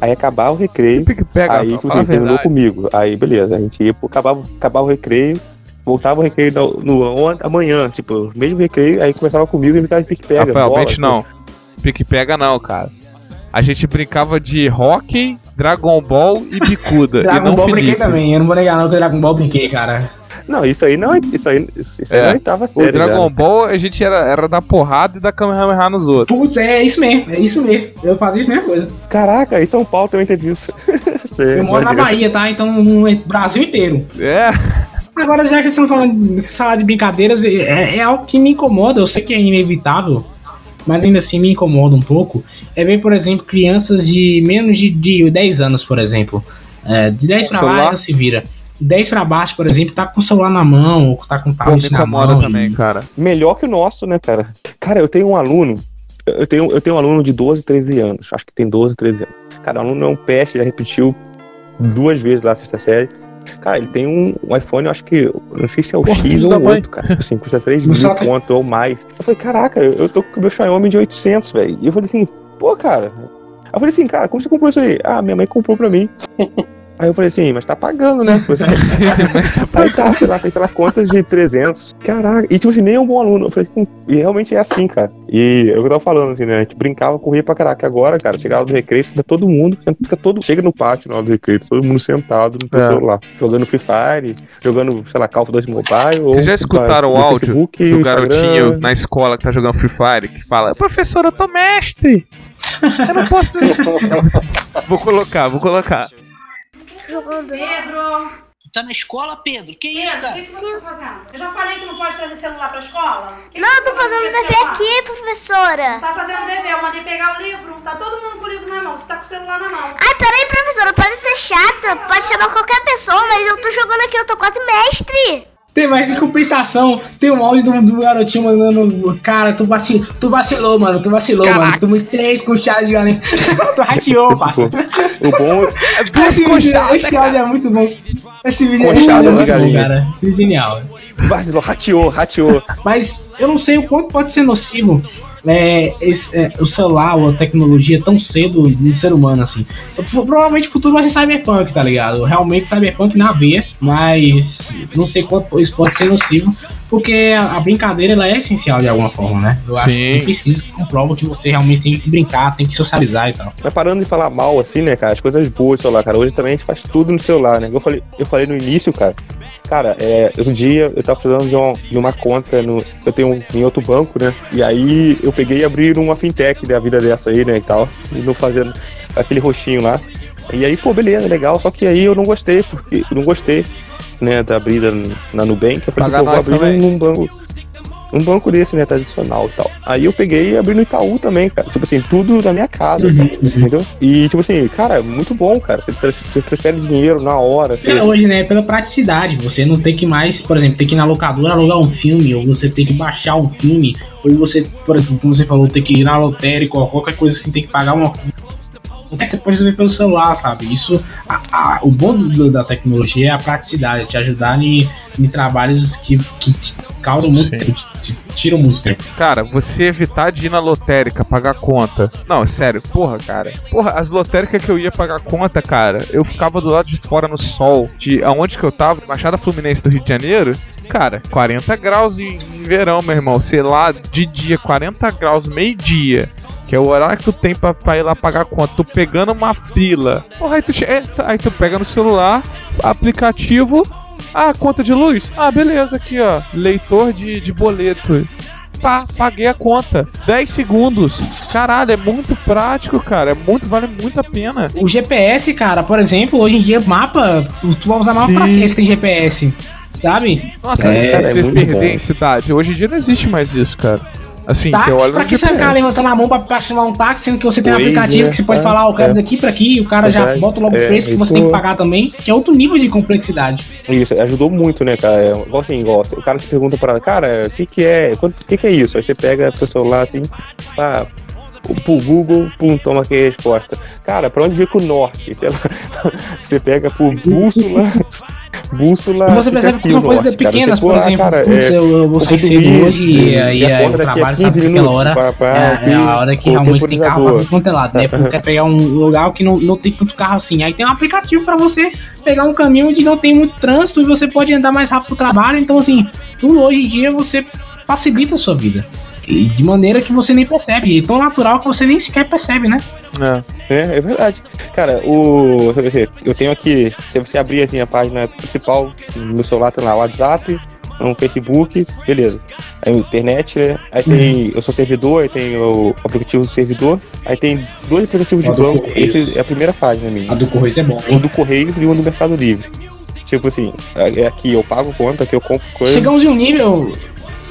[SPEAKER 4] Aí acabava o recreio.
[SPEAKER 3] Pega,
[SPEAKER 4] aí, tipo assim, terminou comigo. Aí, beleza, a gente ia, acabava, acabava o recreio, voltava o recreio no, no, amanhã, tipo, mesmo recreio, aí começava comigo e brincava de pique-pega.
[SPEAKER 3] Rafael,
[SPEAKER 4] bola,
[SPEAKER 3] não. Pique pega não, cara. A gente brincava de hockey, Dragon Ball e bicuda. e (laughs)
[SPEAKER 2] Dragon
[SPEAKER 3] não
[SPEAKER 2] Ball
[SPEAKER 3] Felipe.
[SPEAKER 2] brinquei também, eu não vou negar não que Dragon Ball brinquei, cara.
[SPEAKER 4] Não, isso aí não é. Isso aí, isso aí
[SPEAKER 3] É.
[SPEAKER 4] não estava
[SPEAKER 3] O
[SPEAKER 4] sério.
[SPEAKER 3] Dragon
[SPEAKER 4] já.
[SPEAKER 3] Ball a gente era, era da porrada e da Kamehameha nos outros.
[SPEAKER 2] Putz, é isso mesmo, é isso mesmo. Eu fazia isso mesma coisa.
[SPEAKER 4] Caraca, em São Paulo também teve isso. (laughs) É
[SPEAKER 2] Eu moro na. Bahia, tá? Então no Brasil inteiro.
[SPEAKER 3] É,
[SPEAKER 2] Agora, já que vocês estão falando de falar de brincadeiras, é, é algo que me incomoda. Eu sei que é inevitável, mas ainda assim me incomoda um pouco. É ver, por exemplo, crianças de menos de, de 10 anos, por exemplo. É, de 10
[SPEAKER 3] Com
[SPEAKER 2] pra lá, se vira. 10 pra baixo, por exemplo, tá com o celular na mão, ou tá com o tablet na mão.
[SPEAKER 3] também,
[SPEAKER 2] e-
[SPEAKER 3] cara.
[SPEAKER 4] Melhor que o nosso, né, cara? Cara, eu tenho um aluno. Eu tenho, eu tenho um aluno de 12, 13 anos. Acho que tem 12, 13 anos. Cara, o aluno é um peste, já repetiu duas vezes lá a sexta série. Cara, ele tem um, um iPhone, eu acho que. Não sei se é o
[SPEAKER 3] Porra,
[SPEAKER 4] X ou o
[SPEAKER 3] mãe.
[SPEAKER 4] 8, cara. Tipo Assim, custa 3 (laughs)
[SPEAKER 2] No
[SPEAKER 4] mil conto ou mais. Eu falei, caraca, eu tô com o meu Xiaomi de 800, velho. E eu falei assim, pô, cara. Eu falei assim, cara, como você comprou isso aí? Ah, minha mãe comprou pra mim. (laughs) Aí eu falei assim, mas tá pagando, né? Você- (laughs) Aí tá, sei lá, fez, sei lá, contas de 300. Caraca. E, tipo assim, nem é um bom aluno. Eu falei assim, e realmente é assim, cara. E é o que eu tava falando, assim, né? A gente brincava, corria pra caraca. Agora, cara, chegava do recreio, fica todo mundo, fica todo, chega no pátio na hora do recreio, todo mundo sentado no seu
[SPEAKER 3] É.
[SPEAKER 4] celular. Jogando Free Fire, jogando, sei lá, Call of Duty Mobile.
[SPEAKER 3] Vocês já escutaram o áudio
[SPEAKER 4] Facebook,
[SPEAKER 3] do
[SPEAKER 4] Instagram.
[SPEAKER 3] garotinho na escola que tá jogando Free Fire que fala: Professor, eu tô mestre! Eu não posso. (laughs) (laughs) vou colocar, vou colocar.
[SPEAKER 1] Jogando.
[SPEAKER 6] Pedro!
[SPEAKER 7] Tá na escola, Pedro? Que isso,
[SPEAKER 6] Pedro, o
[SPEAKER 7] cara?
[SPEAKER 6] que, que você tá fazendo? Eu já falei que não pode trazer celular pra escola? Que que
[SPEAKER 1] Não, eu tô
[SPEAKER 6] tá
[SPEAKER 1] fazendo dever
[SPEAKER 6] celular?
[SPEAKER 1] aqui, professora.
[SPEAKER 6] Tá fazendo dever, eu mandei pegar o livro. Tá todo mundo com o livro na mão. Você tá com o celular na mão.
[SPEAKER 1] Ai, peraí, professora, pode ser chata, pode chamar qualquer pessoa, mas eu tô jogando aqui, eu tô quase mestre.
[SPEAKER 2] Tem mais em compensação, tem um áudio do, do garotinho mandando. Cara, tu, vacil, tu vacilou, mano. Tu vacilou, mano. Tu me três com chá de galinha. (laughs) tu rateou, parça.
[SPEAKER 4] O bom (laughs)
[SPEAKER 2] Esse, vídeo, esse áudio é muito bom. Esse vídeo é
[SPEAKER 4] Conchada
[SPEAKER 2] muito bom, cara. Esse vídeo é genial.
[SPEAKER 4] vacilou, rateou, rateou.
[SPEAKER 2] Mas eu não sei o quanto pode ser nocivo é, esse- é, o celular a tecnologia tão cedo no ser humano, assim. Pro- Provavelmente o futuro vai ser cyberpunk, tá ligado? Realmente cyberpunk na veia, mas não sei quanto isso pode ser nocivo, porque a, brincadeira ela é essencial de alguma forma, né? Eu acho que
[SPEAKER 3] Sim.
[SPEAKER 2] tem pesquisas que comprovam que você realmente tem que brincar, tem que socializar e tal.
[SPEAKER 4] Mas parando de falar mal, assim, né, cara, as coisas boas do celular, cara. Hoje também a gente faz tudo no celular, né? Eu falei, eu falei no início, cara. Cara, é, outro dia eu tava precisando de uma, de uma conta no. Eu tenho um, em outro banco, né? E aí eu peguei e abri uma fintech da vida dessa aí, né? E tal. E não fazendo aquele roxinho lá. E aí, pô, beleza, legal. Só que aí eu não gostei, porque eu não gostei, né, da abrida na Nubank. Eu falei,
[SPEAKER 3] Pagar
[SPEAKER 4] pô, vou abrir
[SPEAKER 3] também.
[SPEAKER 4] num banco. Um banco desse, né, tradicional e tal. Aí eu peguei e abri no Itaú também, cara. Tipo assim, tudo na minha casa,
[SPEAKER 2] Uhum,
[SPEAKER 4] cara, assim, entendeu? E, tipo assim, cara, muito bom, cara. Você, trans- você transfere dinheiro na hora. Você...
[SPEAKER 2] É, hoje, né, pela praticidade, você não tem que mais, por exemplo, ter que ir na locadora alugar um filme, ou você ter que baixar um filme, ou você, por exemplo, como você falou, ter que ir na lotérica ou qualquer coisa assim, tem que pagar uma Você pode resolver pelo celular, sabe? Isso, a- a- o bom do- da tecnologia é a praticidade, te ajudar em, em trabalhos que, que te causam muito
[SPEAKER 3] Sim.
[SPEAKER 2] tempo, te, te tiram muito tempo.
[SPEAKER 3] Cara, você evitar de ir na lotérica pagar conta. Não, é sério, porra, cara. Porra, as lotéricas que eu ia pagar conta, cara, eu ficava do lado de fora no sol, de aonde que eu tava, Baixada Fluminense do Rio de Janeiro. Cara, 40 graus em verão, meu irmão. Sei lá, de dia, 40 graus, meio-dia. Que é o horário que tu tem pra, pra ir lá pagar conta. Tu pegando uma fila. Porra, aí tu, che- é, tu- aí tu pega no celular, aplicativo. Ah, conta de luz? Ah, beleza, aqui ó. Leitor de, de boleto. Pá, paguei a conta. 10 segundos. Caralho, é muito prático, cara. É muito, vale muito a pena.
[SPEAKER 2] O GPS, cara, por exemplo, hoje em dia, mapa, tu vai usar mapa pra quê se tem GPS? Sabe?
[SPEAKER 3] Nossa,
[SPEAKER 4] É,
[SPEAKER 3] cara,
[SPEAKER 4] é
[SPEAKER 3] você perder
[SPEAKER 4] bom.
[SPEAKER 3] em cidade. Hoje em dia não existe mais isso, cara. Assim, você
[SPEAKER 2] Táxi,
[SPEAKER 3] olha
[SPEAKER 2] pra que você ficar levantando a mão pra, pra chamar um táxi, sendo que você tem um aplicativo
[SPEAKER 4] né?
[SPEAKER 2] que você pode
[SPEAKER 4] É,
[SPEAKER 2] falar, "Ó, eu quero
[SPEAKER 4] é.
[SPEAKER 2] daqui pra aqui, e o cara já
[SPEAKER 4] Verdade.
[SPEAKER 2] bota logo o
[SPEAKER 4] É,
[SPEAKER 2] preço que você tem que pagar também, que é outro nível de complexidade.
[SPEAKER 4] Isso, ajudou muito, né, cara? É, assim, igual, o cara te pergunta pra ela, cara, o que que é? O que que é isso? Aí você pega seu celular assim, pá, pro Google, pum, toma aqui a resposta. Cara, pra onde fica o norte? Sei lá, (laughs) você pega por bússola, bússola.
[SPEAKER 2] Você percebe que são coisas
[SPEAKER 4] cara.
[SPEAKER 2] pequenas, por exemplo,
[SPEAKER 4] cara,
[SPEAKER 2] putz,
[SPEAKER 4] é,
[SPEAKER 2] eu, eu vou sair
[SPEAKER 4] do
[SPEAKER 2] cedo hoje e aí o
[SPEAKER 4] a
[SPEAKER 2] trabalho
[SPEAKER 4] 15
[SPEAKER 2] sabe que aquela
[SPEAKER 4] minutos,
[SPEAKER 2] hora
[SPEAKER 4] pá, pá,
[SPEAKER 2] é, é a hora que realmente tem carro pra tudo quanto é lado, né? (laughs) Porque quer pegar um lugar que não, não tem tanto carro assim. Aí tem um aplicativo pra você pegar um caminho onde não tem muito trânsito e você pode andar mais rápido pro trabalho. Então, assim, tudo hoje em dia você facilita a sua vida. E de maneira que você nem percebe. E tão natural que você nem sequer percebe, né?
[SPEAKER 3] É.
[SPEAKER 4] É, é verdade. Cara, o. eu tenho aqui. Se você abrir assim, a página principal no meu celular, tem lá o WhatsApp, um Facebook, beleza. Aí internet, né? Aí tem. Eu sou servidor, aí tem o aplicativo do servidor, aí tem dois aplicativos de
[SPEAKER 2] Ó, do
[SPEAKER 4] banco.
[SPEAKER 2] Correios.
[SPEAKER 4] Esse é a primeira página minha.
[SPEAKER 2] A do Correios é bom.
[SPEAKER 4] Um do Correios e um do Mercado Livre. Tipo assim, é aqui eu pago conta, aqui eu compro coisa.
[SPEAKER 2] Chegamos em um nível.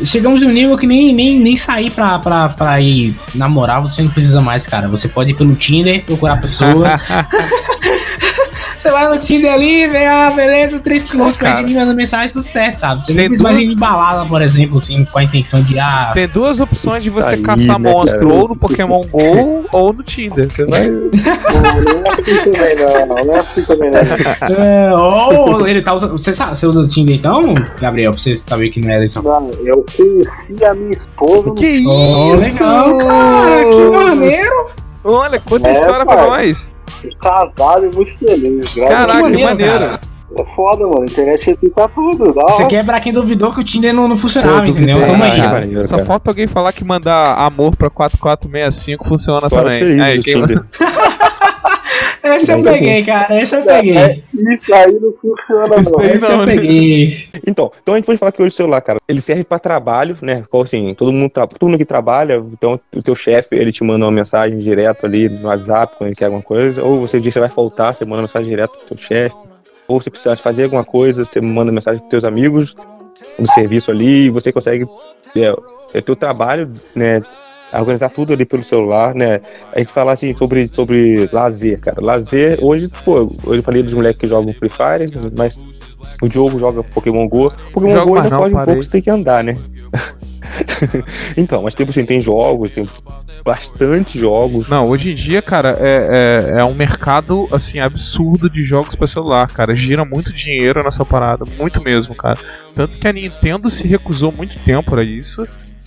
[SPEAKER 2] Chegamos em um nível que nem, nem, nem sair pra, pra, pra ir namorar, você não precisa mais, cara. Você pode ir pelo Tinder, procurar pessoas. (laughs) você vai no Tinder ali, vê, ah, beleza, 3km pra
[SPEAKER 3] Cara.
[SPEAKER 2] seguir, manda mensagem, tudo certo, sabe? Você nem precisa mais
[SPEAKER 3] duas-
[SPEAKER 2] ir em balada, por exemplo, assim, com a intenção de, ah,
[SPEAKER 3] Tem duas opções de você
[SPEAKER 4] aí,
[SPEAKER 3] caçar
[SPEAKER 4] né,
[SPEAKER 3] monstro,
[SPEAKER 4] cara?
[SPEAKER 3] ou no Pokémon GO ou no Tinder. Você vai... (laughs)
[SPEAKER 8] Não, não é assim também, não. Não é assim também, não.
[SPEAKER 2] é, ou ele tá usando. Você, sabe, você usa o Tinder então, Gabriel, pra você saber que não é eleição?
[SPEAKER 8] Não, eu conheci a minha esposa no
[SPEAKER 3] Que
[SPEAKER 2] Oh,
[SPEAKER 3] isso?
[SPEAKER 2] legal, cara, que maneiro!
[SPEAKER 3] Olha, conta
[SPEAKER 8] É,
[SPEAKER 3] história pra
[SPEAKER 8] pai.
[SPEAKER 3] nós.
[SPEAKER 8] Casado e muito feliz. Graças
[SPEAKER 3] Caraca,
[SPEAKER 8] a
[SPEAKER 3] que
[SPEAKER 8] Deus.
[SPEAKER 3] maneiro.
[SPEAKER 2] cara.
[SPEAKER 8] É foda, mano. A internet tá tudo. Dá
[SPEAKER 2] Isso aqui é pra quem duvidou que o Tinder não, não funcionava, entendeu? Tamo aí, cara.
[SPEAKER 4] maneiro,
[SPEAKER 3] Só
[SPEAKER 4] cara.
[SPEAKER 3] falta alguém falar que mandar amor pra 4465 funciona
[SPEAKER 4] História
[SPEAKER 3] também.
[SPEAKER 4] feliz
[SPEAKER 3] Aí, quem- (laughs)
[SPEAKER 2] Esse eu peguei, cara. Esse eu
[SPEAKER 8] É,
[SPEAKER 2] peguei.
[SPEAKER 8] isso aí não funciona,
[SPEAKER 3] Isso
[SPEAKER 8] não.
[SPEAKER 3] aí
[SPEAKER 2] Esse eu
[SPEAKER 3] né?
[SPEAKER 2] peguei.
[SPEAKER 4] Então, então a gente pode falar que hoje o celular, cara, ele serve pra trabalho, né? Assim, todo mundo, tra... todo mundo que trabalha, então o teu chefe, ele te manda uma mensagem direto ali no WhatsApp quando ele quer alguma coisa, ou você diz que você vai faltar, você manda mensagem direto pro teu chefe, ou você precisa fazer alguma coisa, você manda mensagem pros teus amigos do serviço ali, e você consegue é, é teu trabalho, né? Organizar tudo ali pelo celular, né? A gente fala assim sobre, sobre lazer, cara. Lazer, hoje, pô, eu falei dos moleques que jogam Free Fire, mas o Diogo joga Pokémon Go. Pokémon
[SPEAKER 3] Jogo
[SPEAKER 4] Go ainda
[SPEAKER 3] não,
[SPEAKER 4] foge um pouco, você tem que andar, né? (laughs) então, mas tipo assim, tem jogos, tem bastante jogos.
[SPEAKER 3] Não, hoje em dia, cara, é, é, é um mercado, assim, absurdo de jogos pra celular, cara. Gira muito dinheiro nessa parada, muito mesmo, cara. Tanto que a Nintendo se recusou muito tempo a isso,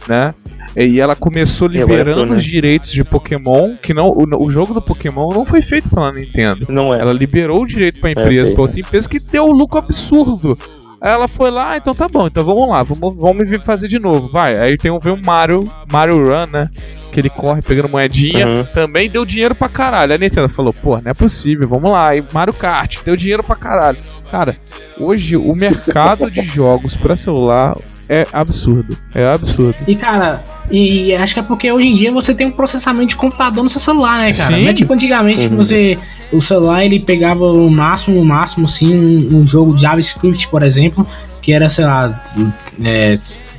[SPEAKER 3] né? E ela começou
[SPEAKER 4] agora
[SPEAKER 3] liberando
[SPEAKER 4] entrou, né?
[SPEAKER 3] os direitos de Pokémon, que não, o, o jogo do Pokémon não foi feito pela Nintendo.
[SPEAKER 4] Não é.
[SPEAKER 3] Ela liberou o direito pra empresa,
[SPEAKER 4] sei.
[SPEAKER 3] pra outra empresa que deu um lucro absurdo. Aí ela foi lá, "Ah, então tá bom, então vamos lá, vamos, vamos fazer de novo, vai. Aí tem um, vem o Mario, Mario Run, né? Que ele corre pegando moedinha.
[SPEAKER 4] Uhum.
[SPEAKER 3] Também deu dinheiro pra caralho. A Nintendo falou, pô, não é possível, vamos lá. E Mario Kart, deu dinheiro pra caralho. Cara, hoje o mercado de jogos pra celular é absurdo. É absurdo.
[SPEAKER 2] E, cara, E acho que é porque hoje em dia você tem um processamento de computador no seu celular, né, cara?
[SPEAKER 3] Sim.
[SPEAKER 2] Não é tipo antigamente que
[SPEAKER 4] Uhum.
[SPEAKER 2] você. O celular ele pegava no máximo, no máximo, assim, um, um jogo de JavaScript, por exemplo, que era, sei lá, é,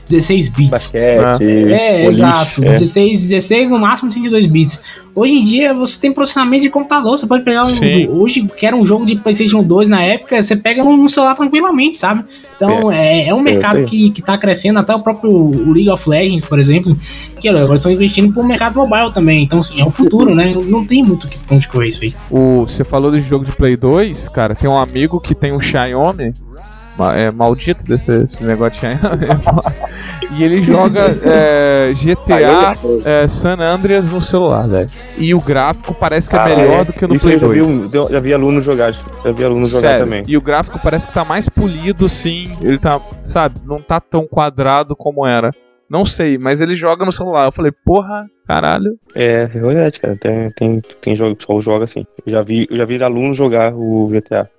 [SPEAKER 2] 16 bits.
[SPEAKER 4] Basquete,
[SPEAKER 2] É,
[SPEAKER 4] boliche,
[SPEAKER 2] exato.
[SPEAKER 4] é.
[SPEAKER 2] 16, 16 no máximo 32 bits. Hoje em dia você tem processamento de computador. Você pode pegar um. Hoje, que era um jogo de PlayStation 2 na época, você pega no, no celular tranquilamente, sabe? Então é, é um mercado
[SPEAKER 4] sei.
[SPEAKER 2] que, que tá crescendo. Até o próprio o League of Legends, por exemplo, que agora estão investindo pro mercado mobile também. Então, assim, é o futuro, né? Não tem muito que onde correr isso aí.
[SPEAKER 3] O, você falou de jogo de Play 2, cara, tem um amigo que tem um Xiaomi, é maldito desse esse negócio (laughs) e ele joga é, GTA é, San Andreas no celular, velho. E o gráfico parece que é
[SPEAKER 4] Ah,
[SPEAKER 3] melhor
[SPEAKER 4] é.
[SPEAKER 3] do que no
[SPEAKER 4] Isso
[SPEAKER 3] Play
[SPEAKER 4] eu já
[SPEAKER 3] 2.
[SPEAKER 4] vi, um- já vi aluno jogar, já vi aluno jogar
[SPEAKER 3] Sério.
[SPEAKER 4] também.
[SPEAKER 3] E o gráfico parece que tá mais polido, sim. Ele tá, sabe, não tá tão quadrado como era. Não sei, mas ele joga no celular. Eu falei, porra, caralho.
[SPEAKER 4] É, é verdade, cara. Tem, tem, tem jogo que só joga assim. Eu já vi, eu já vi aluno jogar o GTA.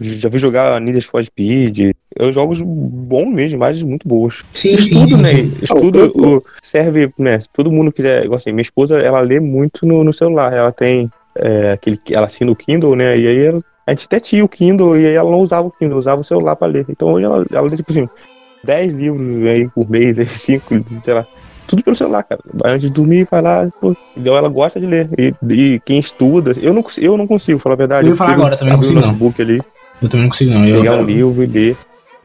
[SPEAKER 4] Já vi jogar Need for Speed. Eu jogos bons mesmo, imagens muito boas.
[SPEAKER 2] Sim,
[SPEAKER 4] Estudo,
[SPEAKER 2] sim,
[SPEAKER 4] né?
[SPEAKER 2] sim.
[SPEAKER 4] Estudo o- serve, né? Todo mundo quiser, igual assim, minha esposa, ela lê muito no, no celular. Ela tem é, aquele, ela assina o Kindle, né? E aí ela- a gente até tinha o Kindle e aí ela não usava o Kindle, usava o celular pra ler. Então hoje ela, ela lê tipo assim, 10 livros aí por mês, (laughs) aí 5, sei lá. Tudo pelo celular, cara. Antes de dormir, vai lá, pô. Então ela gosta de ler. E, e quem estuda, eu não, eu não consigo, falar a verdade.
[SPEAKER 2] Eu ia falar agora, também não consigo, não.
[SPEAKER 4] ali,
[SPEAKER 2] Eu também não consigo, não. Eu,
[SPEAKER 4] pegar um livro e ler.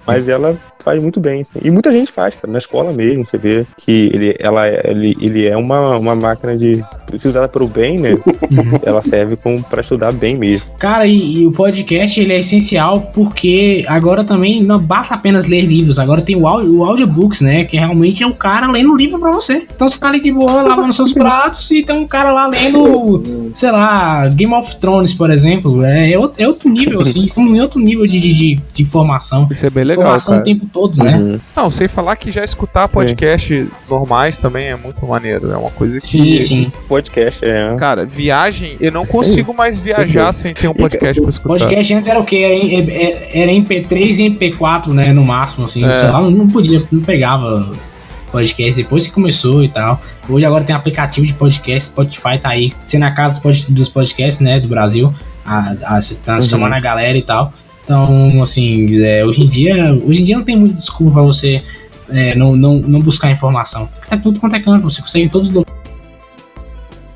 [SPEAKER 4] Mas ela faz muito bem. assim. E muita gente faz, cara. Na escola mesmo, você vê que ele, ela, é- ele, ele é uma, uma máquina de. Se usada para o bem, né?
[SPEAKER 2] Uhum.
[SPEAKER 4] ela serve como para estudar bem mesmo.
[SPEAKER 2] Cara, e, e o podcast ele é essencial porque agora também não basta apenas ler livros, agora tem o, audio, o audiobooks, né? Que realmente é o cara lendo o livro pra você. Então você tá ali de boa, lavando seus pratos e tem um cara lá lendo, sei lá, Game of Thrones, por exemplo. É, é outro, é outro nível, assim, estamos em outro nível de, de, de, de informação.
[SPEAKER 3] Isso é bem legal,
[SPEAKER 2] informação
[SPEAKER 3] cara.
[SPEAKER 2] o tempo todo, né?
[SPEAKER 4] Uhum.
[SPEAKER 3] Não, sem falar que já escutar podcast normais também é muito maneiro. É uma coisa que.
[SPEAKER 2] Sim, sim.
[SPEAKER 4] Podcast, é.
[SPEAKER 3] Cara, viagem, eu não consigo mais viajar sem ter um podcast pra escutar.
[SPEAKER 2] Podcast antes era o quê? Era, em- é- era MP3 e MP4, né? No máximo, assim.
[SPEAKER 3] É.
[SPEAKER 2] Sei lá, não podia, não pegava podcast depois que começou e tal. Hoje agora tem aplicativo de podcast, Spotify tá aí, sendo a casa dos pod- dos podcasts, né, do Brasil, a, a, tá
[SPEAKER 4] Uhum.
[SPEAKER 2] chamando a galera e tal. Então, assim, é, hoje em dia, hoje em dia não tem muita desculpa pra você é, não, não, não buscar informação. Tá tudo quanto é canto, você consegue em todos os.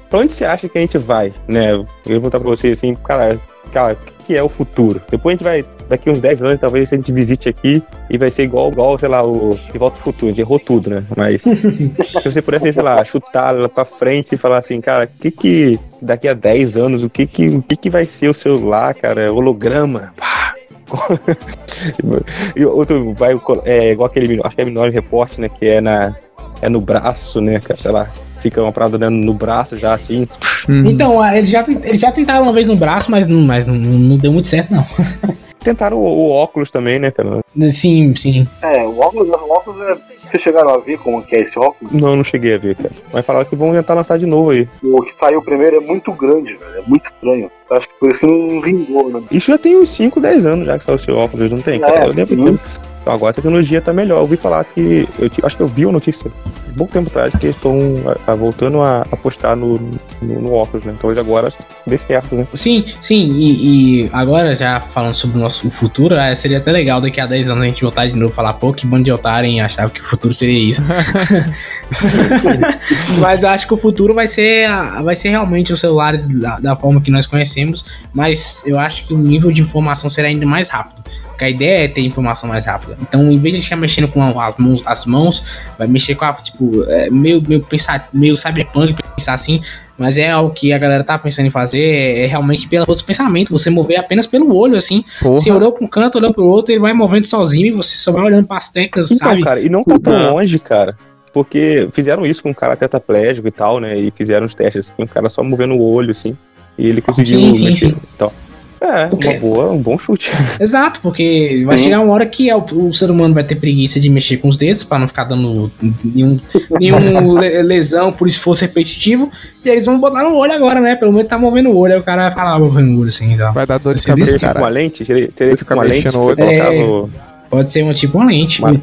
[SPEAKER 4] Pra onde você acha que a gente vai, né? Eu ia perguntar pra você assim, cara, cara, que é o futuro? Depois a gente vai, daqui uns 10 anos, talvez a gente visite aqui e vai ser igual, igual sei lá, o De Volta ao Futuro, a gente errou tudo, né? Mas (laughs) se você pudesse, sei lá, chutar lá pra frente e falar assim, cara, o que que, daqui a 10 anos, o que que, o que que vai ser o celular, cara? Holograma? Pá. (laughs) e outro vai, é igual aquele, acho que é Minority Report, né? Que é na, é no braço, né, cara? Sei lá, fica uma parada né, no braço já assim.
[SPEAKER 3] Uhum.
[SPEAKER 2] Então, ah, eles já, eles já tentaram uma vez no braço, mas não, mas não, não deu muito certo, não. (laughs)
[SPEAKER 4] Tentaram o, o óculos também, né, cara?
[SPEAKER 2] Sim, sim.
[SPEAKER 5] É, o óculos, o óculos é. Vocês chegaram a ver como que é esse óculos?
[SPEAKER 4] Não, não cheguei a ver, cara. Mas falaram que vão tentar lançar de novo aí.
[SPEAKER 5] O que saiu primeiro é muito grande, velho. É muito estranho. Acho que por isso que não vingou, né?
[SPEAKER 4] Isso já tem uns 5, 10 anos já que saiu esse óculos, não tem? cara?
[SPEAKER 5] É,
[SPEAKER 4] eu lembro
[SPEAKER 5] sim.
[SPEAKER 4] Então, agora a tecnologia tá melhor. Eu ouvi falar que. Eu acho que eu vi uma notícia um pouco tempo atrás que eles estão ah, voltando a apostar no, no, no óculos, né? Então hoje agora dê certo, né?
[SPEAKER 2] Sim, sim, e, e agora já falando sobre o nosso futuro, eh, seria até legal daqui a 10 anos a gente voltar de novo e falar, pô, que bando de otário, hein? Achava que o futuro seria isso. (laughs) mas eu acho que o futuro vai ser, vai ser realmente os celulares da, da forma que nós conhecemos, mas eu acho que o nível de informação será ainda mais rápido. Porque a ideia é ter informação mais rápida. Então, em vez de ficar mexendo com as mãos, as mãos vai mexer com a, tipo, é, meio, meio, pensar, meio cyberpunk, pensar assim, mas é algo que a galera tá pensando em fazer, é, é realmente pelo força do pensamento, você mover apenas pelo olho, assim.
[SPEAKER 3] Porra.
[SPEAKER 2] Você olhou pra um canto, olhou pro outro, ele vai movendo sozinho e você só vai olhando pras teclas,
[SPEAKER 4] Então,
[SPEAKER 2] sabe?
[SPEAKER 4] cara, e não tá tão longe, cara. Porque fizeram isso com um cara tetraplégico e tal, né? E fizeram os testes assim, um cara só movendo o olho, assim. E ele conseguiu
[SPEAKER 2] Sim, sim,
[SPEAKER 4] mexer.
[SPEAKER 2] sim.
[SPEAKER 4] Então, é,
[SPEAKER 2] Porque-
[SPEAKER 4] uma boa, um bom chute. (laughs)
[SPEAKER 2] Exato, porque vai
[SPEAKER 5] Sim.
[SPEAKER 2] chegar uma hora que é o, o ser humano vai ter preguiça de mexer com os dedos pra não ficar dando nenhum, nenhum (laughs) le- lesão por esforço repetitivo. E eles vão botar no olho agora, né? Pelo menos tá movendo o olho. Aí o cara vai falar, ah, movendo o olho assim e tal.
[SPEAKER 3] Vai dar dor de
[SPEAKER 2] Você
[SPEAKER 3] cabeça,
[SPEAKER 4] Seria tipo
[SPEAKER 3] cara.
[SPEAKER 4] uma lente? Seria, seria tipo
[SPEAKER 3] fica
[SPEAKER 4] uma lente?
[SPEAKER 3] mexendo
[SPEAKER 4] que
[SPEAKER 3] o
[SPEAKER 4] Você
[SPEAKER 3] olho.
[SPEAKER 2] É.
[SPEAKER 4] o-
[SPEAKER 2] Pode ser uma tipo uma lente.
[SPEAKER 4] Uma-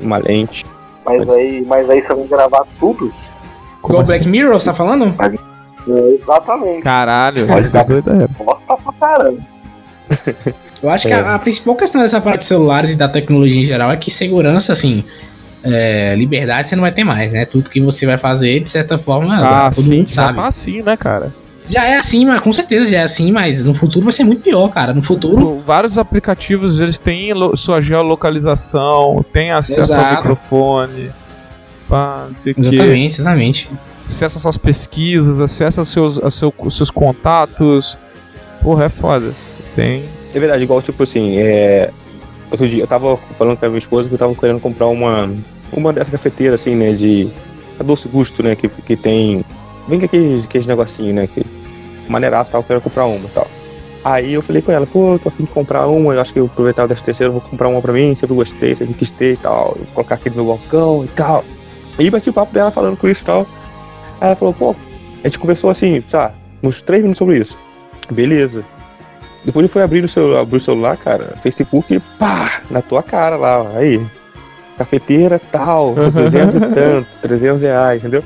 [SPEAKER 4] uma lente.
[SPEAKER 8] Mas aí, mas aí você vai gravar tudo?
[SPEAKER 2] Igual
[SPEAKER 3] assim?
[SPEAKER 2] Black Mirror, você tá falando?
[SPEAKER 8] É, exatamente.
[SPEAKER 3] Caralho, é é.
[SPEAKER 8] Nossa, tá pra caramba. (laughs)
[SPEAKER 2] Eu acho que
[SPEAKER 4] É.
[SPEAKER 2] a, a principal questão dessa parte de celulares e da tecnologia em geral é que segurança, assim, é, liberdade você não vai ter mais, né? Tudo que você vai fazer, de certa forma,
[SPEAKER 3] Ah,
[SPEAKER 2] todo
[SPEAKER 3] sim,
[SPEAKER 2] mundo sabe.
[SPEAKER 3] tá assim, né, cara?
[SPEAKER 2] Já é assim, mas com certeza já é assim, mas no futuro vai ser muito pior, cara. No futuro.
[SPEAKER 3] Vários aplicativos, eles têm sua geolocalização, tem acesso ao
[SPEAKER 2] Exato.
[SPEAKER 3] microfone, pá, não sei o quê.
[SPEAKER 2] Exatamente,
[SPEAKER 3] às suas pesquisas, acesso aos seus, aos seu- aos seus contatos. Porra, é foda. Tem.
[SPEAKER 4] É verdade, igual tipo assim, é. Outro dia eu tava falando com a minha esposa que eu tava querendo comprar uma. Uma dessa cafeteira, assim, né? De. A doce gusto, né? Que, que tem. Vem com aqueles, aqueles negocinhos, né? Que. Maneiraço tal, eu quero comprar uma e tal. Aí eu falei com ela, pô, tô afim de comprar uma, eu acho que eu aproveitar terceira, eu vou comprar uma pra mim, sempre gostei, sempre quis ter e tal, colocar aqui no meu balcão e tal. E bati o papo dela falando com isso e tal. Aí ela falou, pô, a gente conversou assim, sabe, uns três minutos sobre isso. Beleza. Depois eu fui abrir o celular, abrir o celular, cara, Facebook, pá, na tua cara lá, ó, aí. Cafeteira tal, por 200 e tanto, 300 reais, entendeu?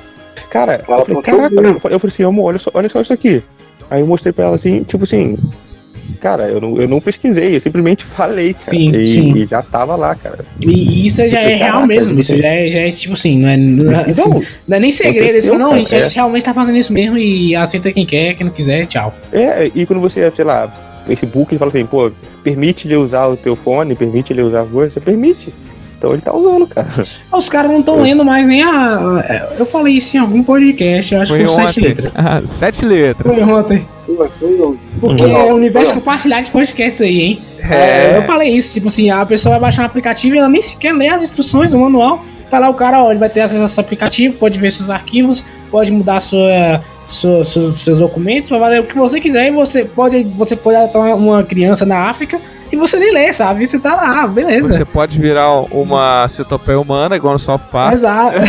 [SPEAKER 4] Cara, eu falei, caraca,
[SPEAKER 8] "Tô
[SPEAKER 4] eu falei, eu falei assim, amor, olha só, olha só isso aqui. Aí eu mostrei pra ela assim, tipo assim, cara, eu não, eu não pesquisei, eu simplesmente falei, cara.
[SPEAKER 2] Sim,
[SPEAKER 4] e,
[SPEAKER 2] sim.
[SPEAKER 4] e já tava lá, cara.
[SPEAKER 2] E isso já é real mesmo. Isso já é, já é tipo assim, não é, não é, assim,
[SPEAKER 4] Não,
[SPEAKER 2] é nem segredo. Falam, não, a gente, a gente realmente tá fazendo isso mesmo e aceita quem quer, quem não quiser, tchau.
[SPEAKER 4] É, e quando você, sei lá, Facebook, ele fala assim, pô, permite ele usar o teu fone, permite ele usar a coisa, você permite. Então ele tá usando, cara.
[SPEAKER 2] Os caras não estão lendo mais nem a, Eu falei isso em algum podcast, eu acho que sete letras.
[SPEAKER 3] Ah, sete letras.
[SPEAKER 2] Foi ontem. Porque
[SPEAKER 8] Não,
[SPEAKER 2] é o universo compartilhado de podcasts aí, hein?
[SPEAKER 3] É.
[SPEAKER 2] eu falei isso, tipo assim, a pessoa vai baixar um aplicativo e ela nem sequer lê as instruções, o manual. Tá lá o cara, ó, ele vai ter acesso a esse aplicativo, pode ver seus arquivos, pode mudar sua, sua- seus, seus documentos, vai valer o que você quiser e você pode, você pode adotar uma criança na África e você nem lê, sabe? Você tá lá, beleza.
[SPEAKER 3] Você pode virar uma cetopeia humana, igual no South Park.
[SPEAKER 2] Exato. (laughs)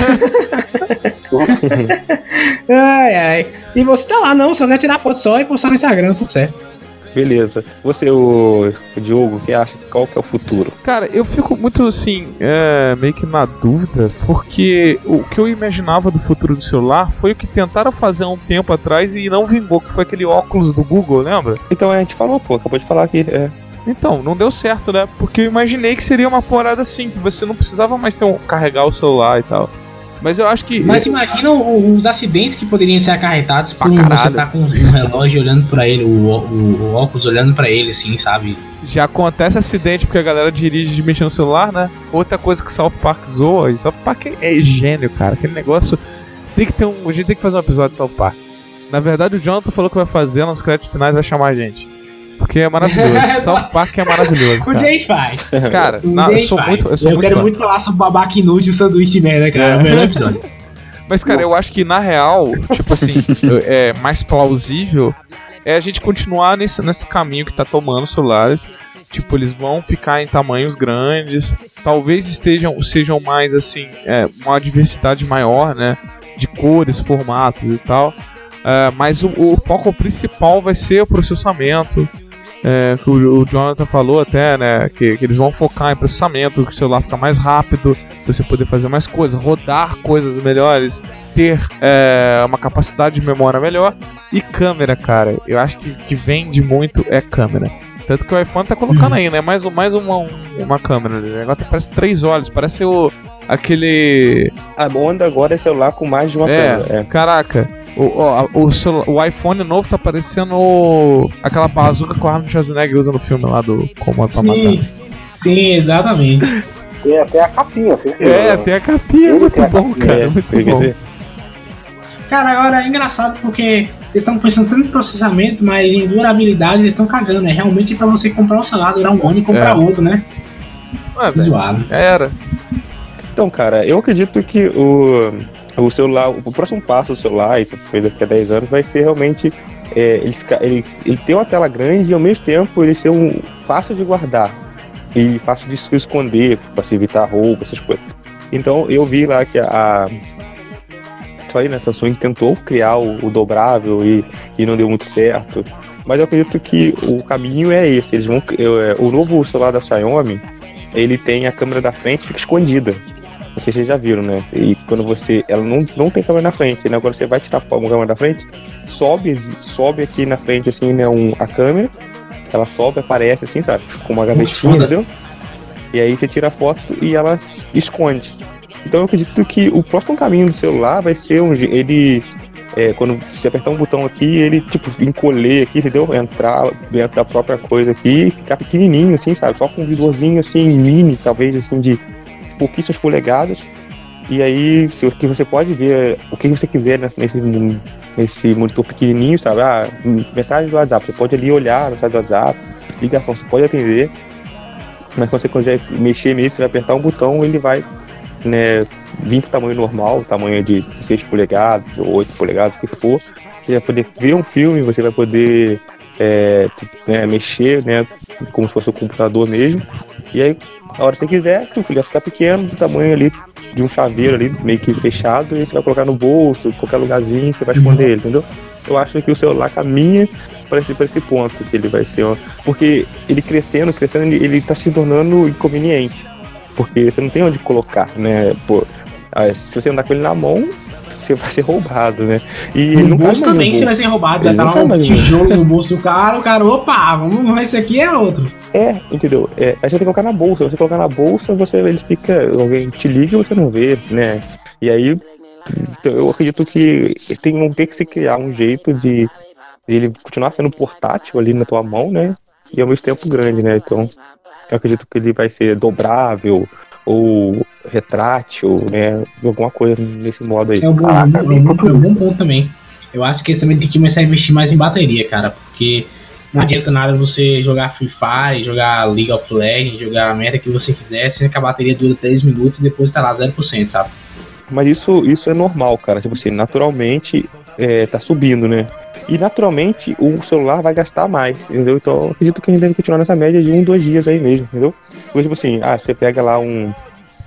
[SPEAKER 2] ai, ai. E você tá lá, não, só quer tirar foto só e postar no Instagram, tudo certo.
[SPEAKER 4] Beleza. Você, o, o Diogo, que acha qual que é o futuro?
[SPEAKER 3] Cara, eu fico muito assim, é, meio que na dúvida, porque o que eu imaginava do futuro do celular foi o que tentaram fazer há um tempo atrás e não vingou, que foi aquele óculos do Google, lembra?
[SPEAKER 4] Então a gente falou, pô, acabou de falar aqui. É.
[SPEAKER 3] Então, não deu certo, né? Porque eu imaginei que seria uma parada assim, que você não precisava mais ter um, carregar o celular e tal. Mas eu acho que.
[SPEAKER 2] Mas imagina os acidentes que poderiam ser acarretados por
[SPEAKER 3] Pra caralho.
[SPEAKER 2] você tá com um relógio olhando pra ele, o, o- o óculos olhando pra ele, assim, sabe?
[SPEAKER 3] Já acontece acidente porque a galera dirige mexendo no celular, né? Outra coisa que South Park zoa, e South Park é gênio, cara. Aquele negócio. Tem que ter um. A gente tem que fazer um episódio de South Park. Na verdade, o Jonathan falou que vai fazer nos créditos finais, vai chamar a gente. Porque é maravilhoso. (laughs) South Park é maravilhoso. Cara,
[SPEAKER 2] gente faz.
[SPEAKER 3] cara
[SPEAKER 2] Um
[SPEAKER 3] não,
[SPEAKER 2] dia a
[SPEAKER 3] eu sou
[SPEAKER 2] faz.
[SPEAKER 3] muito. Eu, sou
[SPEAKER 2] eu
[SPEAKER 3] muito
[SPEAKER 2] quero
[SPEAKER 3] fã.
[SPEAKER 2] muito falar sobre babaca inútil e sanduíche de merda, cara. É o melhor episódio. (laughs)
[SPEAKER 3] Mas, cara, eu acho que na real, tipo assim, (laughs) é mais plausível é a gente continuar nesse, nesse caminho que tá tomando os celulares. Tipo, eles vão ficar em tamanhos grandes, talvez estejam, sejam mais assim, é, uma diversidade maior, né? De cores, formatos e tal. É, mas o, o foco principal vai ser o processamento. É, que o, o Jonathan falou até, né? Que, que eles vão focar em processamento, que o celular fica mais rápido, você poder fazer mais coisas, rodar coisas melhores, ter é, uma capacidade de memória melhor e câmera, cara. Eu acho que que vende muito é câmera. Tanto que o iPhone tá colocando aí, né? Mais, um- mais uma, um- uma câmera. ali. Agora parece três olhos, parece o. aquele.
[SPEAKER 4] A onda agora é celular com mais de uma
[SPEAKER 3] É,
[SPEAKER 4] câmera. É.
[SPEAKER 3] caraca. O, ó, o, celu- o iPhone novo tá parecendo o- aquela bazuca que o Arnold Schwarzenegger usa no filme lá do Comando pra
[SPEAKER 2] Sim,
[SPEAKER 3] Matar.
[SPEAKER 2] sim, exatamente. (laughs)
[SPEAKER 8] Tem até a capinha, vocês
[SPEAKER 3] É,
[SPEAKER 8] viram,
[SPEAKER 3] tem a capinha,
[SPEAKER 8] Ele
[SPEAKER 3] muito
[SPEAKER 8] tem a
[SPEAKER 3] bom,
[SPEAKER 8] capinha,
[SPEAKER 3] cara.
[SPEAKER 4] É,
[SPEAKER 3] muito
[SPEAKER 4] quer
[SPEAKER 3] bom.
[SPEAKER 4] dizer,
[SPEAKER 2] Cara, agora é engraçado porque eles estão pensando tanto em processamento, mas em durabilidade eles estão cagando. né? realmente pra você comprar um celular, durar um ano e comprar
[SPEAKER 3] É.
[SPEAKER 2] outro, né?
[SPEAKER 3] Ah,
[SPEAKER 2] Zoado.
[SPEAKER 3] Era.
[SPEAKER 4] Então, cara, eu acredito que o, o celular, o próximo passo do celular, e talvez daqui a 10 anos, vai ser realmente é, ele, ficar, ele, ele ter uma tela grande e ao mesmo tempo ele ser um, fácil de guardar e fácil de se esconder, para se evitar roubo, essas coisas. Então, eu vi lá que a. Falei, né? Samsung tentou criar o, o dobrável e, e não deu muito certo. Mas eu acredito que o caminho é esse. Eles vão, eu, é, o novo celular da Xiaomi, ele tem a câmera da frente fica escondida. Não sei se vocês já viram, né? E quando você. Ela não, não tem câmera na frente, né? Quando você vai tirar a câmera da frente, sobe, sobe aqui na frente, assim, né? Um, a câmera. Ela sobe, aparece assim, sabe? Com uma gavetinha, entendeu? E aí você tira a foto e ela esconde. Então eu acredito que o próximo caminho do celular vai ser um. Ele. é, quando você apertar um botão aqui, ele, tipo, encolher aqui, entendeu? Entrar dentro da própria coisa aqui e ficar pequenininho, assim, sabe? Só com um visorzinho, assim, mini, talvez, assim, de pouquíssimas polegadas. E aí, o que você pode ver o que você quiser nesse, nesse, monitor pequenininho, sabe? Ah, mensagem do WhatsApp, você pode ali olhar a mensagem do WhatsApp, ligação, você pode atender. Mas quando você quiser mexer nisso, você vai apertar um botão, ele vai né, vir pro tamanho normal, tamanho de 6 polegadas ou 8 polegadas, que for. Você vai poder ver um filme, você vai poder é, né, mexer, né, como se fosse o computador mesmo. E aí, a hora que você quiser, o vai ficar pequeno, do tamanho ali de um chaveiro ali, meio que fechado, e você vai colocar no bolso, em qualquer lugarzinho, você vai esconder ele, entendeu? Eu acho que o celular caminha para esse, esse ponto, que ele vai ser. ó, Porque ele crescendo, crescendo, ele, ele tá se tornando inconveniente. Porque você não tem onde colocar, né? Pô, se você andar com ele na mão, você vai ser roubado, né? E
[SPEAKER 2] No
[SPEAKER 4] não
[SPEAKER 2] bolso também você vai
[SPEAKER 4] bolso.
[SPEAKER 2] ser roubado, vai
[SPEAKER 4] Ele
[SPEAKER 2] estar
[SPEAKER 4] não
[SPEAKER 2] um tijolo no bolso do cara, o cara, opa, vamos, esse aqui é outro.
[SPEAKER 4] É, entendeu? É, aí você tem que colocar na bolsa. Você colocar na bolsa, você ele fica. Alguém te liga e você não vê, né? E aí então, eu acredito que tem, vão ter que se criar um jeito de ele continuar sendo portátil ali na tua mão, né? E ao mesmo tempo grande, né? Então eu acredito que ele vai ser dobrável ou retrátil, né? Alguma coisa nesse modo aí.
[SPEAKER 2] É um bom, é um bom- é um bom- é um bom ponto também. Eu acho que eles também tem que começar a investir mais em bateria, cara, porque não adianta nada você jogar Free Fire, jogar League of Legends, jogar a merda que você quiser, sendo que a bateria dura 3 minutos e depois tá lá 0%, sabe?
[SPEAKER 4] Mas isso, isso é normal, cara. Tipo assim, naturalmente é, tá subindo, né? E naturalmente o celular vai gastar mais, entendeu? Então eu acredito que a gente deve continuar nessa média de um, dois dias aí mesmo, entendeu? Porque, tipo assim, ah, você pega lá um,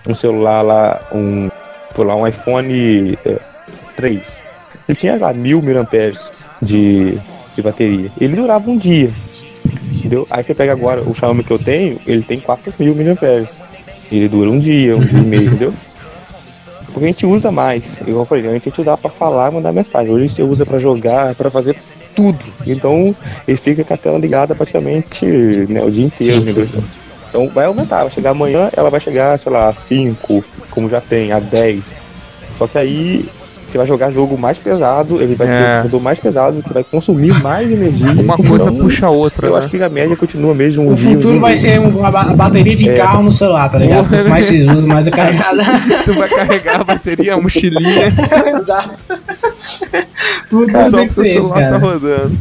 [SPEAKER 4] um celular lá, um, pô, lá, um iPhone é, 3. Ele tinha lá mil miliamperes de, de bateria. Ele durava um dia, entendeu? Aí você pega agora o Xiaomi que eu tenho, ele tem 4 mil miliamperes. Ele dura um dia, um dia e meio, entendeu? Porque a gente usa mais. Igual eu falei, a gente usava pra falar, mandar mensagem. Hoje você usa pra jogar, pra fazer tudo. Então ele fica com a tela ligada praticamente né, o dia inteiro.
[SPEAKER 2] Sim, sim.
[SPEAKER 4] Então vai aumentar, vai chegar amanhã, ela vai chegar, sei lá, a 5, como já tem, a 10. Só que aí você vai jogar jogo mais pesado, ele vai ter
[SPEAKER 3] É.
[SPEAKER 4] um computador mais pesado, você vai consumir mais energia.
[SPEAKER 3] Uma coisa
[SPEAKER 4] Então,
[SPEAKER 3] puxa a outra,
[SPEAKER 4] Eu
[SPEAKER 3] né?
[SPEAKER 4] acho que a média continua mesmo um
[SPEAKER 2] O
[SPEAKER 4] dia. um
[SPEAKER 2] futuro vai
[SPEAKER 4] um dia.
[SPEAKER 2] ser um- a ba- a bateria de
[SPEAKER 4] É.
[SPEAKER 2] carro no celular, tá ligado? Quanto mais vocês usam, mais é (laughs) carregada.
[SPEAKER 3] Tu vai carregar a bateria, a mochilinha, (laughs)
[SPEAKER 2] Exato. Tudo
[SPEAKER 3] só
[SPEAKER 2] tem
[SPEAKER 3] que
[SPEAKER 2] ser isso,
[SPEAKER 3] celular tá
[SPEAKER 2] cara.
[SPEAKER 3] rodando.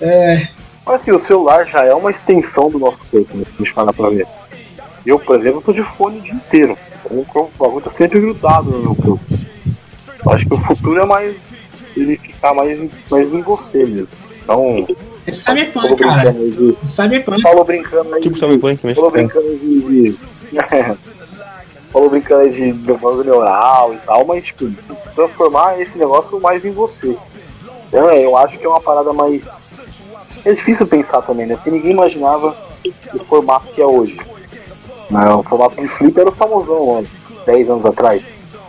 [SPEAKER 8] Mas assim, o celular já é uma extensão do nosso corpo, né? Se a gente parar pra ver. Eu, por exemplo, tô de fone o dia inteiro. O corpo- o bagulho tá sempre grudado no meu corpo. Eu acho que o futuro é mais ele ficar mais, em- mais em você mesmo. Então,
[SPEAKER 2] É Cyberpunk,
[SPEAKER 8] falou
[SPEAKER 2] cara.
[SPEAKER 8] brincando aí de.
[SPEAKER 2] Cyberpunk.
[SPEAKER 8] Falou brincando aí
[SPEAKER 4] Tipo
[SPEAKER 8] de-
[SPEAKER 4] Cyberpunk mesmo.
[SPEAKER 8] Falou brincando de. de- (laughs) Falou brincando aí de banco neural e tal, mas tipo, transformar esse negócio mais em você. Então, é, eu acho que é uma parada mais. É difícil pensar também, né? Porque ninguém imaginava o formato que é hoje. Né? O formato de flip era o famosão, mano, 10 anos atrás,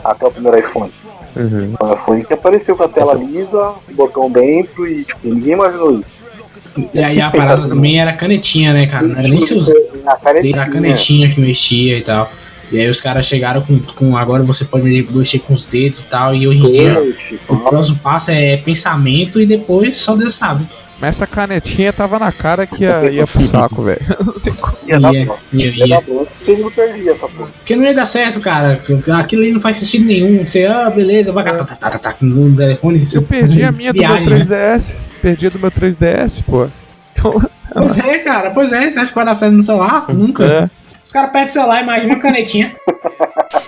[SPEAKER 8] até o primeiro iPhone.
[SPEAKER 4] Uhum.
[SPEAKER 8] O iPhone que apareceu com a tela lisa, o botão dentro e tipo, ninguém imaginou isso.
[SPEAKER 2] E aí a parada também era canetinha, né, cara? Não era nem seus
[SPEAKER 8] A canetinha.
[SPEAKER 2] Era a canetinha que mexia e tal. E aí os caras chegaram com, com agora você pode mexer com os dedos e tal. E hoje em dia o próximo passo é pensamento e depois só Deus sabe.
[SPEAKER 3] Mas essa canetinha tava na cara que ia, ia pro saco, velho. (laughs) Não tem como.
[SPEAKER 8] ia dar
[SPEAKER 2] Ia, ia,
[SPEAKER 8] Ia
[SPEAKER 2] ia.
[SPEAKER 8] dar bosta se todo mundo perdia essa porra.
[SPEAKER 2] Porque não ia dar certo, cara. Aquilo ali não faz sentido nenhum. Você, ah, beleza, vai tá, tá, tá, tá, no telefone.
[SPEAKER 3] Eu perdi a (laughs) minha do meu
[SPEAKER 2] viagem, né?
[SPEAKER 3] 3DS. Perdi a do meu 3DS, pô. Então, (laughs)
[SPEAKER 2] Pois é, cara, pois é. Você acha que vai dar certo no celular? Nunca.
[SPEAKER 3] é.
[SPEAKER 2] Os caras perdem o celular, imagina uma canetinha.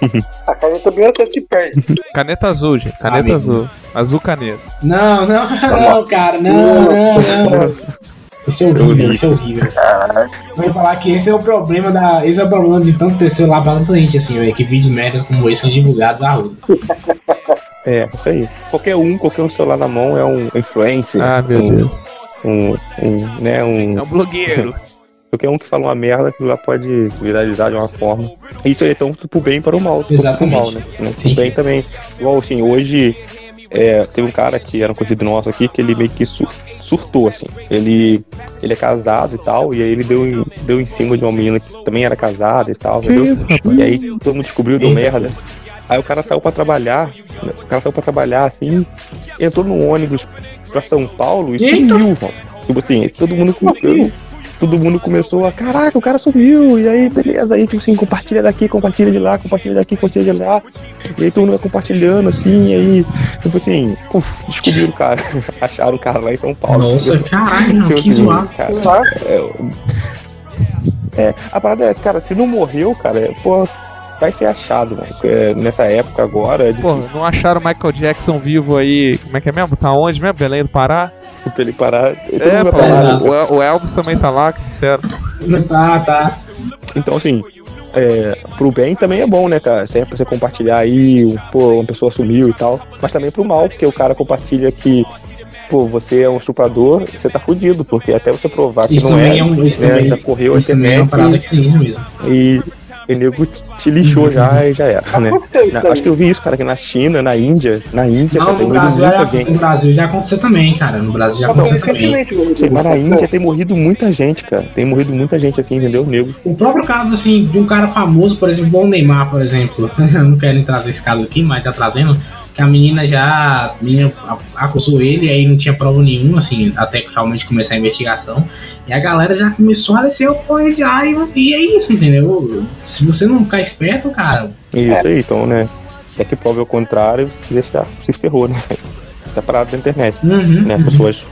[SPEAKER 2] (laughs)
[SPEAKER 8] A caneta bem até se perde.
[SPEAKER 3] Caneta azul, gente. Caneta
[SPEAKER 2] Amigo.
[SPEAKER 3] azul. Azul caneta.
[SPEAKER 2] Não, não, (laughs) não, cara, não, não, não. Isso é horrível, isso é horrível. Eu ia falar que esse é o problema da. Esse é o problema de tanto ter celular pra tanta gente, assim, velho. Que vídeos merdas como esse são divulgados a rua.
[SPEAKER 4] É, isso aí. Qualquer um, qualquer um celular na mão é um influencer.
[SPEAKER 3] Ah, meu
[SPEAKER 4] um,
[SPEAKER 3] Deus.
[SPEAKER 4] Um, um, né, um,
[SPEAKER 3] É um blogueiro. (laughs)
[SPEAKER 4] Qualquer um que fala uma merda, aquilo lá pode viralizar de uma forma. Isso aí é tanto pro bem para o mal. tanto pro
[SPEAKER 2] Exatamente.
[SPEAKER 4] mal, né? né?
[SPEAKER 2] Sim,
[SPEAKER 4] Pro bem
[SPEAKER 2] sim.
[SPEAKER 4] também. Igual assim, hoje é, teve um cara que era um conhecido nosso aqui que ele meio que sur- surtou, assim. Ele, ele é casado e tal, e aí ele deu, em- deu em cima de uma menina que também era casada e tal, entendeu?
[SPEAKER 3] isso?
[SPEAKER 4] E aí todo mundo descobriu, deu
[SPEAKER 2] Eita,
[SPEAKER 4] merda. Aí o cara saiu pra trabalhar, né? o cara saiu pra trabalhar assim, entrou no ônibus pra São Paulo e
[SPEAKER 2] Eita.
[SPEAKER 4] sumiu, mano. Tipo assim, todo mundo começou, todo mundo começou a, caraca, o cara sumiu, e aí, beleza, aí, tipo assim, compartilha daqui, compartilha de lá, compartilha daqui, compartilha de lá, e aí todo mundo vai compartilhando, assim, e aí, tipo assim, puf, descobriram o cara, (laughs) acharam o cara lá em São Paulo.
[SPEAKER 2] Nossa,
[SPEAKER 4] entendeu?
[SPEAKER 2] caralho, não,
[SPEAKER 4] Tipo
[SPEAKER 2] que
[SPEAKER 4] assim,
[SPEAKER 2] zoado.
[SPEAKER 4] cara, é, é, a parada é essa, cara, se não morreu, cara, é, pô, vai ser achado, mano. É, nessa época agora, é
[SPEAKER 3] Pô, não acharam o Michael Jackson vivo aí? Como é que é mesmo? Tá onde mesmo? Belém do Pará?
[SPEAKER 4] pra ele parar. Todo
[SPEAKER 3] É, pô,
[SPEAKER 4] parar,
[SPEAKER 2] exato.
[SPEAKER 4] né?
[SPEAKER 3] o, El- o Elvis também tá lá, que disseram.
[SPEAKER 2] Tá, tá.
[SPEAKER 4] Então, assim, é, pro bem também é bom, né, cara? Sempre você compartilhar aí, pô, uma pessoa sumiu e tal. Mas também pro mal, porque o cara compartilha que, pô, você é um estuprador, você tá fudido, porque até você provar que
[SPEAKER 2] Isso
[SPEAKER 4] não é,
[SPEAKER 2] é um. Isso
[SPEAKER 4] né,
[SPEAKER 2] também,
[SPEAKER 4] já correu
[SPEAKER 2] isso também é uma parada que sinistra mesmo.
[SPEAKER 4] e o nego te lixou já e já era, né?
[SPEAKER 8] Aconteceu isso
[SPEAKER 4] Na- acho que eu vi isso, cara, que na China, na Índia, na Índia,
[SPEAKER 2] Não,
[SPEAKER 4] cara, tem
[SPEAKER 2] no
[SPEAKER 4] morrido
[SPEAKER 2] Brasil,
[SPEAKER 4] muita
[SPEAKER 2] já,
[SPEAKER 4] gente.
[SPEAKER 2] no Brasil já aconteceu também, cara. No Brasil já
[SPEAKER 8] Não,
[SPEAKER 2] aconteceu também.
[SPEAKER 8] recentemente, meu
[SPEAKER 4] Sei, mas na. Índia tem morrido muita gente, cara. Tem morrido muita gente assim, entendeu? Nego.
[SPEAKER 2] O próprio caso, assim, de um cara famoso, por exemplo, o Neymar, por exemplo. (laughs) Eu não quero nem trazer esse caso aqui, mas já trazendo, que a menina já a menina acusou ele, aí não tinha prova nenhuma, assim, até realmente começar a investigação. E a galera já começou a descer o pôr já, e, e é isso, entendeu? Se você não ficar esperto, cara,
[SPEAKER 4] Isso aí, então, né? É que prove ao contrário, você já se ferrou, né? (laughs) Essa parada da internet.
[SPEAKER 2] uhum,
[SPEAKER 4] Né?
[SPEAKER 2] uhum,
[SPEAKER 4] Pessoas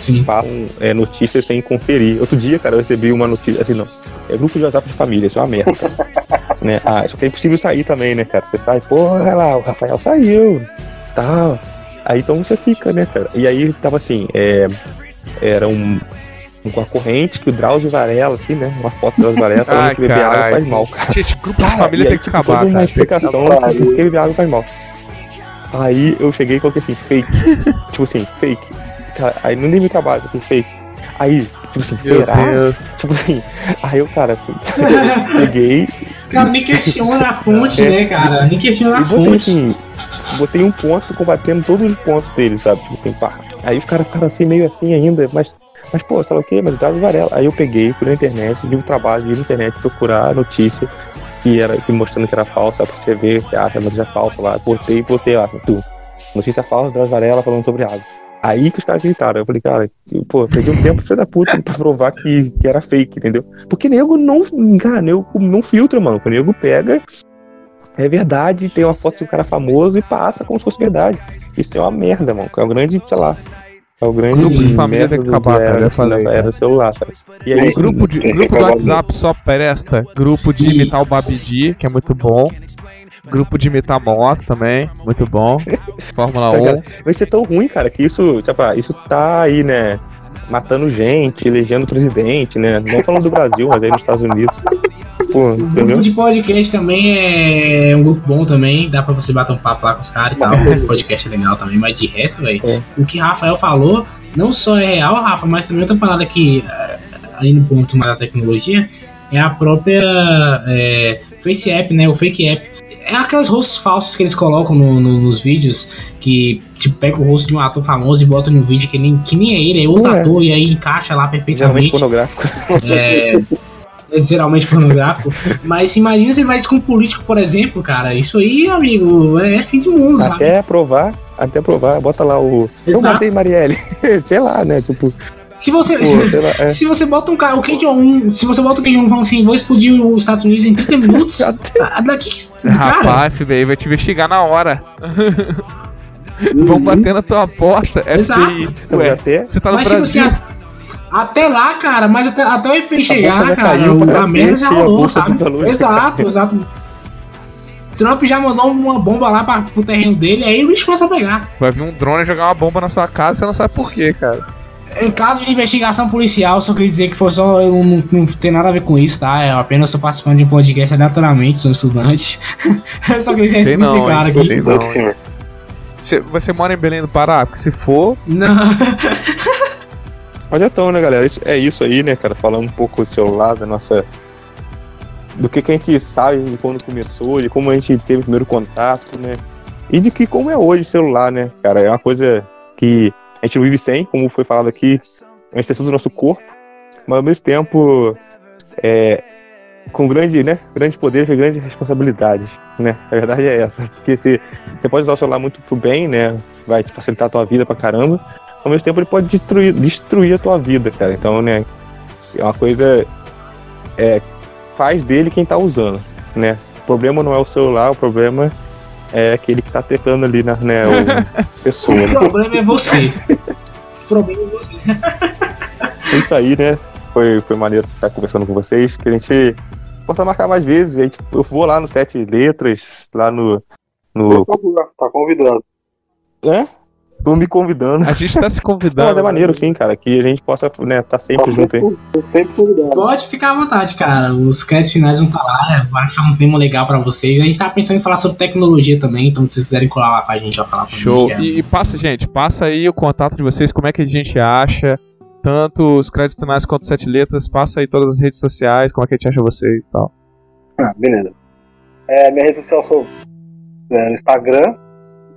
[SPEAKER 2] sim.
[SPEAKER 4] falam é, notícias sem conferir. Outro dia, cara, eu recebi uma notícia, assim, não. É grupo de WhatsApp de família, isso é uma merda. (laughs) né? Ah, só que é impossível sair também, né, cara? Você sai, porra lá, o Rafael saiu, tal. Aí então você fica, né, cara? E aí tava assim, é, era um, uma corrente que o Drauzio Varela, assim, né? Uma foto do Drauzio Varela falando
[SPEAKER 3] Ai,
[SPEAKER 4] que beber água faz mal, cara.
[SPEAKER 3] Gente, grupo de família
[SPEAKER 4] aí,
[SPEAKER 3] tem que
[SPEAKER 4] tipo,
[SPEAKER 3] acabar,
[SPEAKER 4] toda uma explicação
[SPEAKER 8] que
[SPEAKER 4] porquê beber água faz mal. Aí eu cheguei e coloquei assim, fake. tipo assim, fake. Cara, aí não nem me trabalho, eu fake. Aí, tipo assim,
[SPEAKER 3] Meu
[SPEAKER 4] será?
[SPEAKER 3] Deus.
[SPEAKER 4] Tipo assim, aí eu, cara, peguei
[SPEAKER 2] Os caras nem questionam a fonte,
[SPEAKER 4] É.
[SPEAKER 2] né, cara? Nem questionam a
[SPEAKER 4] e botei
[SPEAKER 2] fonte.
[SPEAKER 4] assim, botei um ponto combatendo todos os pontos dele, sabe? Tipo, tem pá. Aí os caras ficaram assim, meio assim ainda, mas, mas pô, você fala o quê? Mas Drauzio Varela. Aí eu peguei, fui na internet, vi o trabalho, vi na internet procurar a notícia que era que mostrando que era falsa, pra você ver, você acha, mas é falsa lá. Botei, botei lá, assim, tu. Notícia falsa, Drauzio Varela falando sobre água. Aí que os caras gritaram. Eu falei, cara, pô, perdi um tempo filho da puta pra provar que, que era fake, entendeu? Porque nego não. Cara, nego não filtra, mano. O nego pega. É verdade, tem uma foto de um cara famoso e passa como se fosse verdade. Isso é uma merda, mano. É um grande, sei lá. É o grande
[SPEAKER 2] Grupo de
[SPEAKER 3] família tem que acabar, cara,
[SPEAKER 4] era,
[SPEAKER 3] eu falei, cara.
[SPEAKER 4] era celular, sabe? E aí,
[SPEAKER 3] Grupo, de, grupo do (laughs) WhatsApp só presta. Grupo de imitar o Babidi, que é muito bom. Grupo de imitar moto também, muito bom. (laughs) Fórmula
[SPEAKER 4] Tá,
[SPEAKER 3] 1.
[SPEAKER 4] cara, vai ser tão ruim, cara, que isso, tipo, ah, isso tá aí, né? Matando gente, elegendo presidente, né? Não falando do Brasil, mas aí nos Estados Unidos. (laughs) Pô,
[SPEAKER 2] O grupo de podcast também é um grupo bom também, dá pra você bater um papo lá com os caras e tal. O podcast é legal também, mas de resto, velho,
[SPEAKER 4] É.
[SPEAKER 2] o que Rafael falou não só é real, Rafa, mas também outra parada que, eh, aí no ponto mais da tecnologia, é a própria é, Face App, né? O Fake App. É aqueles rostos falsos que eles colocam no- no- nos vídeos, que tipo, pega o rosto de um ator famoso e bota no vídeo que nem, que nem é ele, é outro
[SPEAKER 4] Ué.
[SPEAKER 2] ator, e aí encaixa lá
[SPEAKER 4] Geralmente
[SPEAKER 2] perfeitamente
[SPEAKER 4] pornográfico.
[SPEAKER 2] é, é geralmente pornográfico. Mas imagina se ele vai com um político, por exemplo, cara. Isso aí, amigo, é fim de mundo, sabe?
[SPEAKER 4] Até aprovar, até aprovar, bota lá o. Eu
[SPEAKER 2] Exato.
[SPEAKER 4] matei Marielle. (laughs) sei lá, né? Tipo,
[SPEAKER 2] Se você.
[SPEAKER 4] pô, (laughs) lá. É.
[SPEAKER 2] Se você bota um cara, o Kim Jong-un, se você bota o Kim Jong-un falando assim, vou explodir os Estados Unidos em 30 minutos, (laughs) a- daqui que.
[SPEAKER 3] Rapaz, FBI vai te investigar na hora. (laughs) Vão bater na tua porta.
[SPEAKER 2] Exato.
[SPEAKER 3] FBI.
[SPEAKER 4] Não,
[SPEAKER 3] Ué,
[SPEAKER 4] até.
[SPEAKER 3] você tá no
[SPEAKER 2] mas tipo assim,
[SPEAKER 3] Brasil.
[SPEAKER 2] a- até lá, cara, mas até, até o FBI chegar, cara, a merda já rolou, sabe? Exato,
[SPEAKER 4] caiu.
[SPEAKER 2] exato. Trump já mandou uma bomba lá pra, pro terreno dele, aí o bicho começa a pegar.
[SPEAKER 3] Vai vir um drone jogar uma bomba na sua casa e você não sabe por quê, cara.
[SPEAKER 2] Em caso de investigação policial, só queria dizer que foi só. Eu não, não tem nada a ver com isso, tá? Eu apenas estou participando de um podcast aleatoriamente, sou estudante. (laughs) eu só queria deixar isso muito
[SPEAKER 3] não,
[SPEAKER 2] claro aqui.
[SPEAKER 3] Sei
[SPEAKER 8] Não,
[SPEAKER 3] não.
[SPEAKER 8] senhor.
[SPEAKER 3] Você, você mora em Belém do Pará? Porque se for,
[SPEAKER 2] Não.
[SPEAKER 4] Mas então, né, galera? Isso- é isso aí, né, cara? Falando um pouco do celular, da nossa. Do que, que a gente sabe de quando começou, de como a gente teve o primeiro contato, né? E de que como é hoje o celular, né, cara? É uma coisa que a gente não vive sem, como foi falado aqui, é uma extensão do nosso corpo, mas ao mesmo tempo é, com grande, né, grandes poderes e grandes responsabilidades, né? A verdade é essa. Porque se, você pode usar o celular muito pro bem, né? Vai te facilitar a tua vida pra caramba. Ao mesmo tempo ele pode destruir, destruir a tua vida, cara. Então, né, é uma coisa. É, faz dele quem tá usando, né? O problema não é o celular, o problema é aquele que tá teclando ali na né, o (laughs) pessoa.
[SPEAKER 2] O
[SPEAKER 4] né?
[SPEAKER 2] problema é você. O problema é você.
[SPEAKER 4] É isso aí, né? Foi, foi maneiro estar conversando com vocês. Que a gente possa marcar mais vezes. A gente, eu vou lá no Sete Letras, lá no. no
[SPEAKER 8] tá convidado.
[SPEAKER 4] é? Tô me convidando.
[SPEAKER 3] A gente tá se
[SPEAKER 4] Não,
[SPEAKER 3] convidando.
[SPEAKER 4] mas é maneiro, sim, cara. Que a gente possa, né, tá sempre
[SPEAKER 8] Tá
[SPEAKER 4] junto aí.
[SPEAKER 8] tô sempre convidado.
[SPEAKER 2] Pode ficar à vontade, cara. Os créditos finais vão estar lá, né? Vai achar um tema legal pra vocês. A gente tava pensando em falar sobre tecnologia também, então se vocês quiserem colar lá com a gente, vai falar também,
[SPEAKER 3] Show.
[SPEAKER 2] é-
[SPEAKER 3] E, e passa, gente, passa aí o contato de vocês, como é que a gente acha. Tanto os créditos finais quanto sete letras, passa aí todas as redes sociais, como é que a gente acha vocês e tal.
[SPEAKER 8] Ah, beleza. É, minha rede social sou é, no Instagram,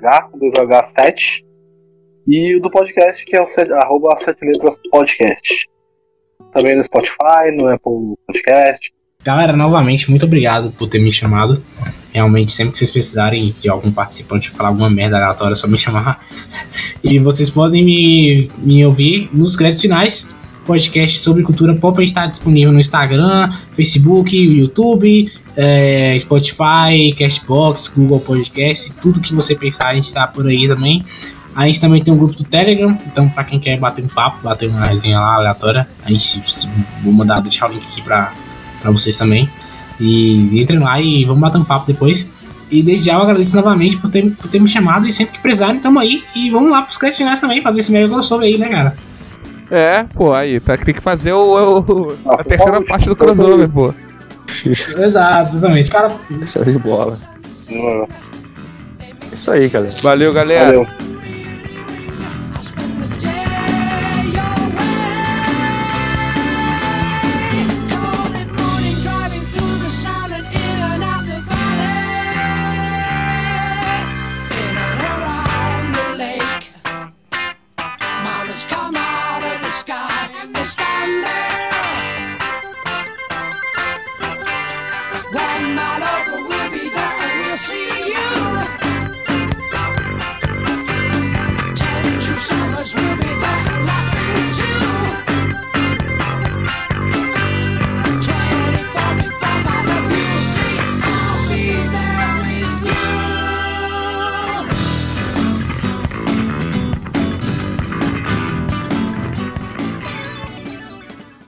[SPEAKER 8] H2H7. E o do podcast, que é o set, arroba 7 letras podcast. Também no Spotify, no Apple Podcast.
[SPEAKER 2] Galera, novamente, muito obrigado por ter me chamado. Realmente, sempre que vocês precisarem de algum participante falar alguma merda aleatória, é só me chamar. (laughs) E vocês podem me, me ouvir nos créditos finais. Podcast sobre cultura pop está disponível no Instagram, Facebook, YouTube, é, Spotify, Castbox, Google Podcast, tudo que você pensar, a gente está por aí também. A gente também tem um grupo do Telegram, então para quem quer bater um papo, bater uma resenha lá aleatória, a gente vou mandar deixar o link aqui para pra vocês também. E entrem lá e vamos bater um papo depois. E desde já eu agradeço novamente por ter, por ter me chamado e sempre que precisarem, tamo aí. E vamos lá pros créditos finais também, fazer esse mega crossover aí, né, cara?
[SPEAKER 3] É, pô, aí, tá- tem que fazer o, o-
[SPEAKER 8] Ah,
[SPEAKER 3] a terceira parte do crossover, pô. (laughs)
[SPEAKER 2] Exato, exatamente. Cara,
[SPEAKER 4] Show de bola.
[SPEAKER 8] Hum,
[SPEAKER 4] Isso aí, galera.
[SPEAKER 3] Valeu, galera.
[SPEAKER 8] Valeu.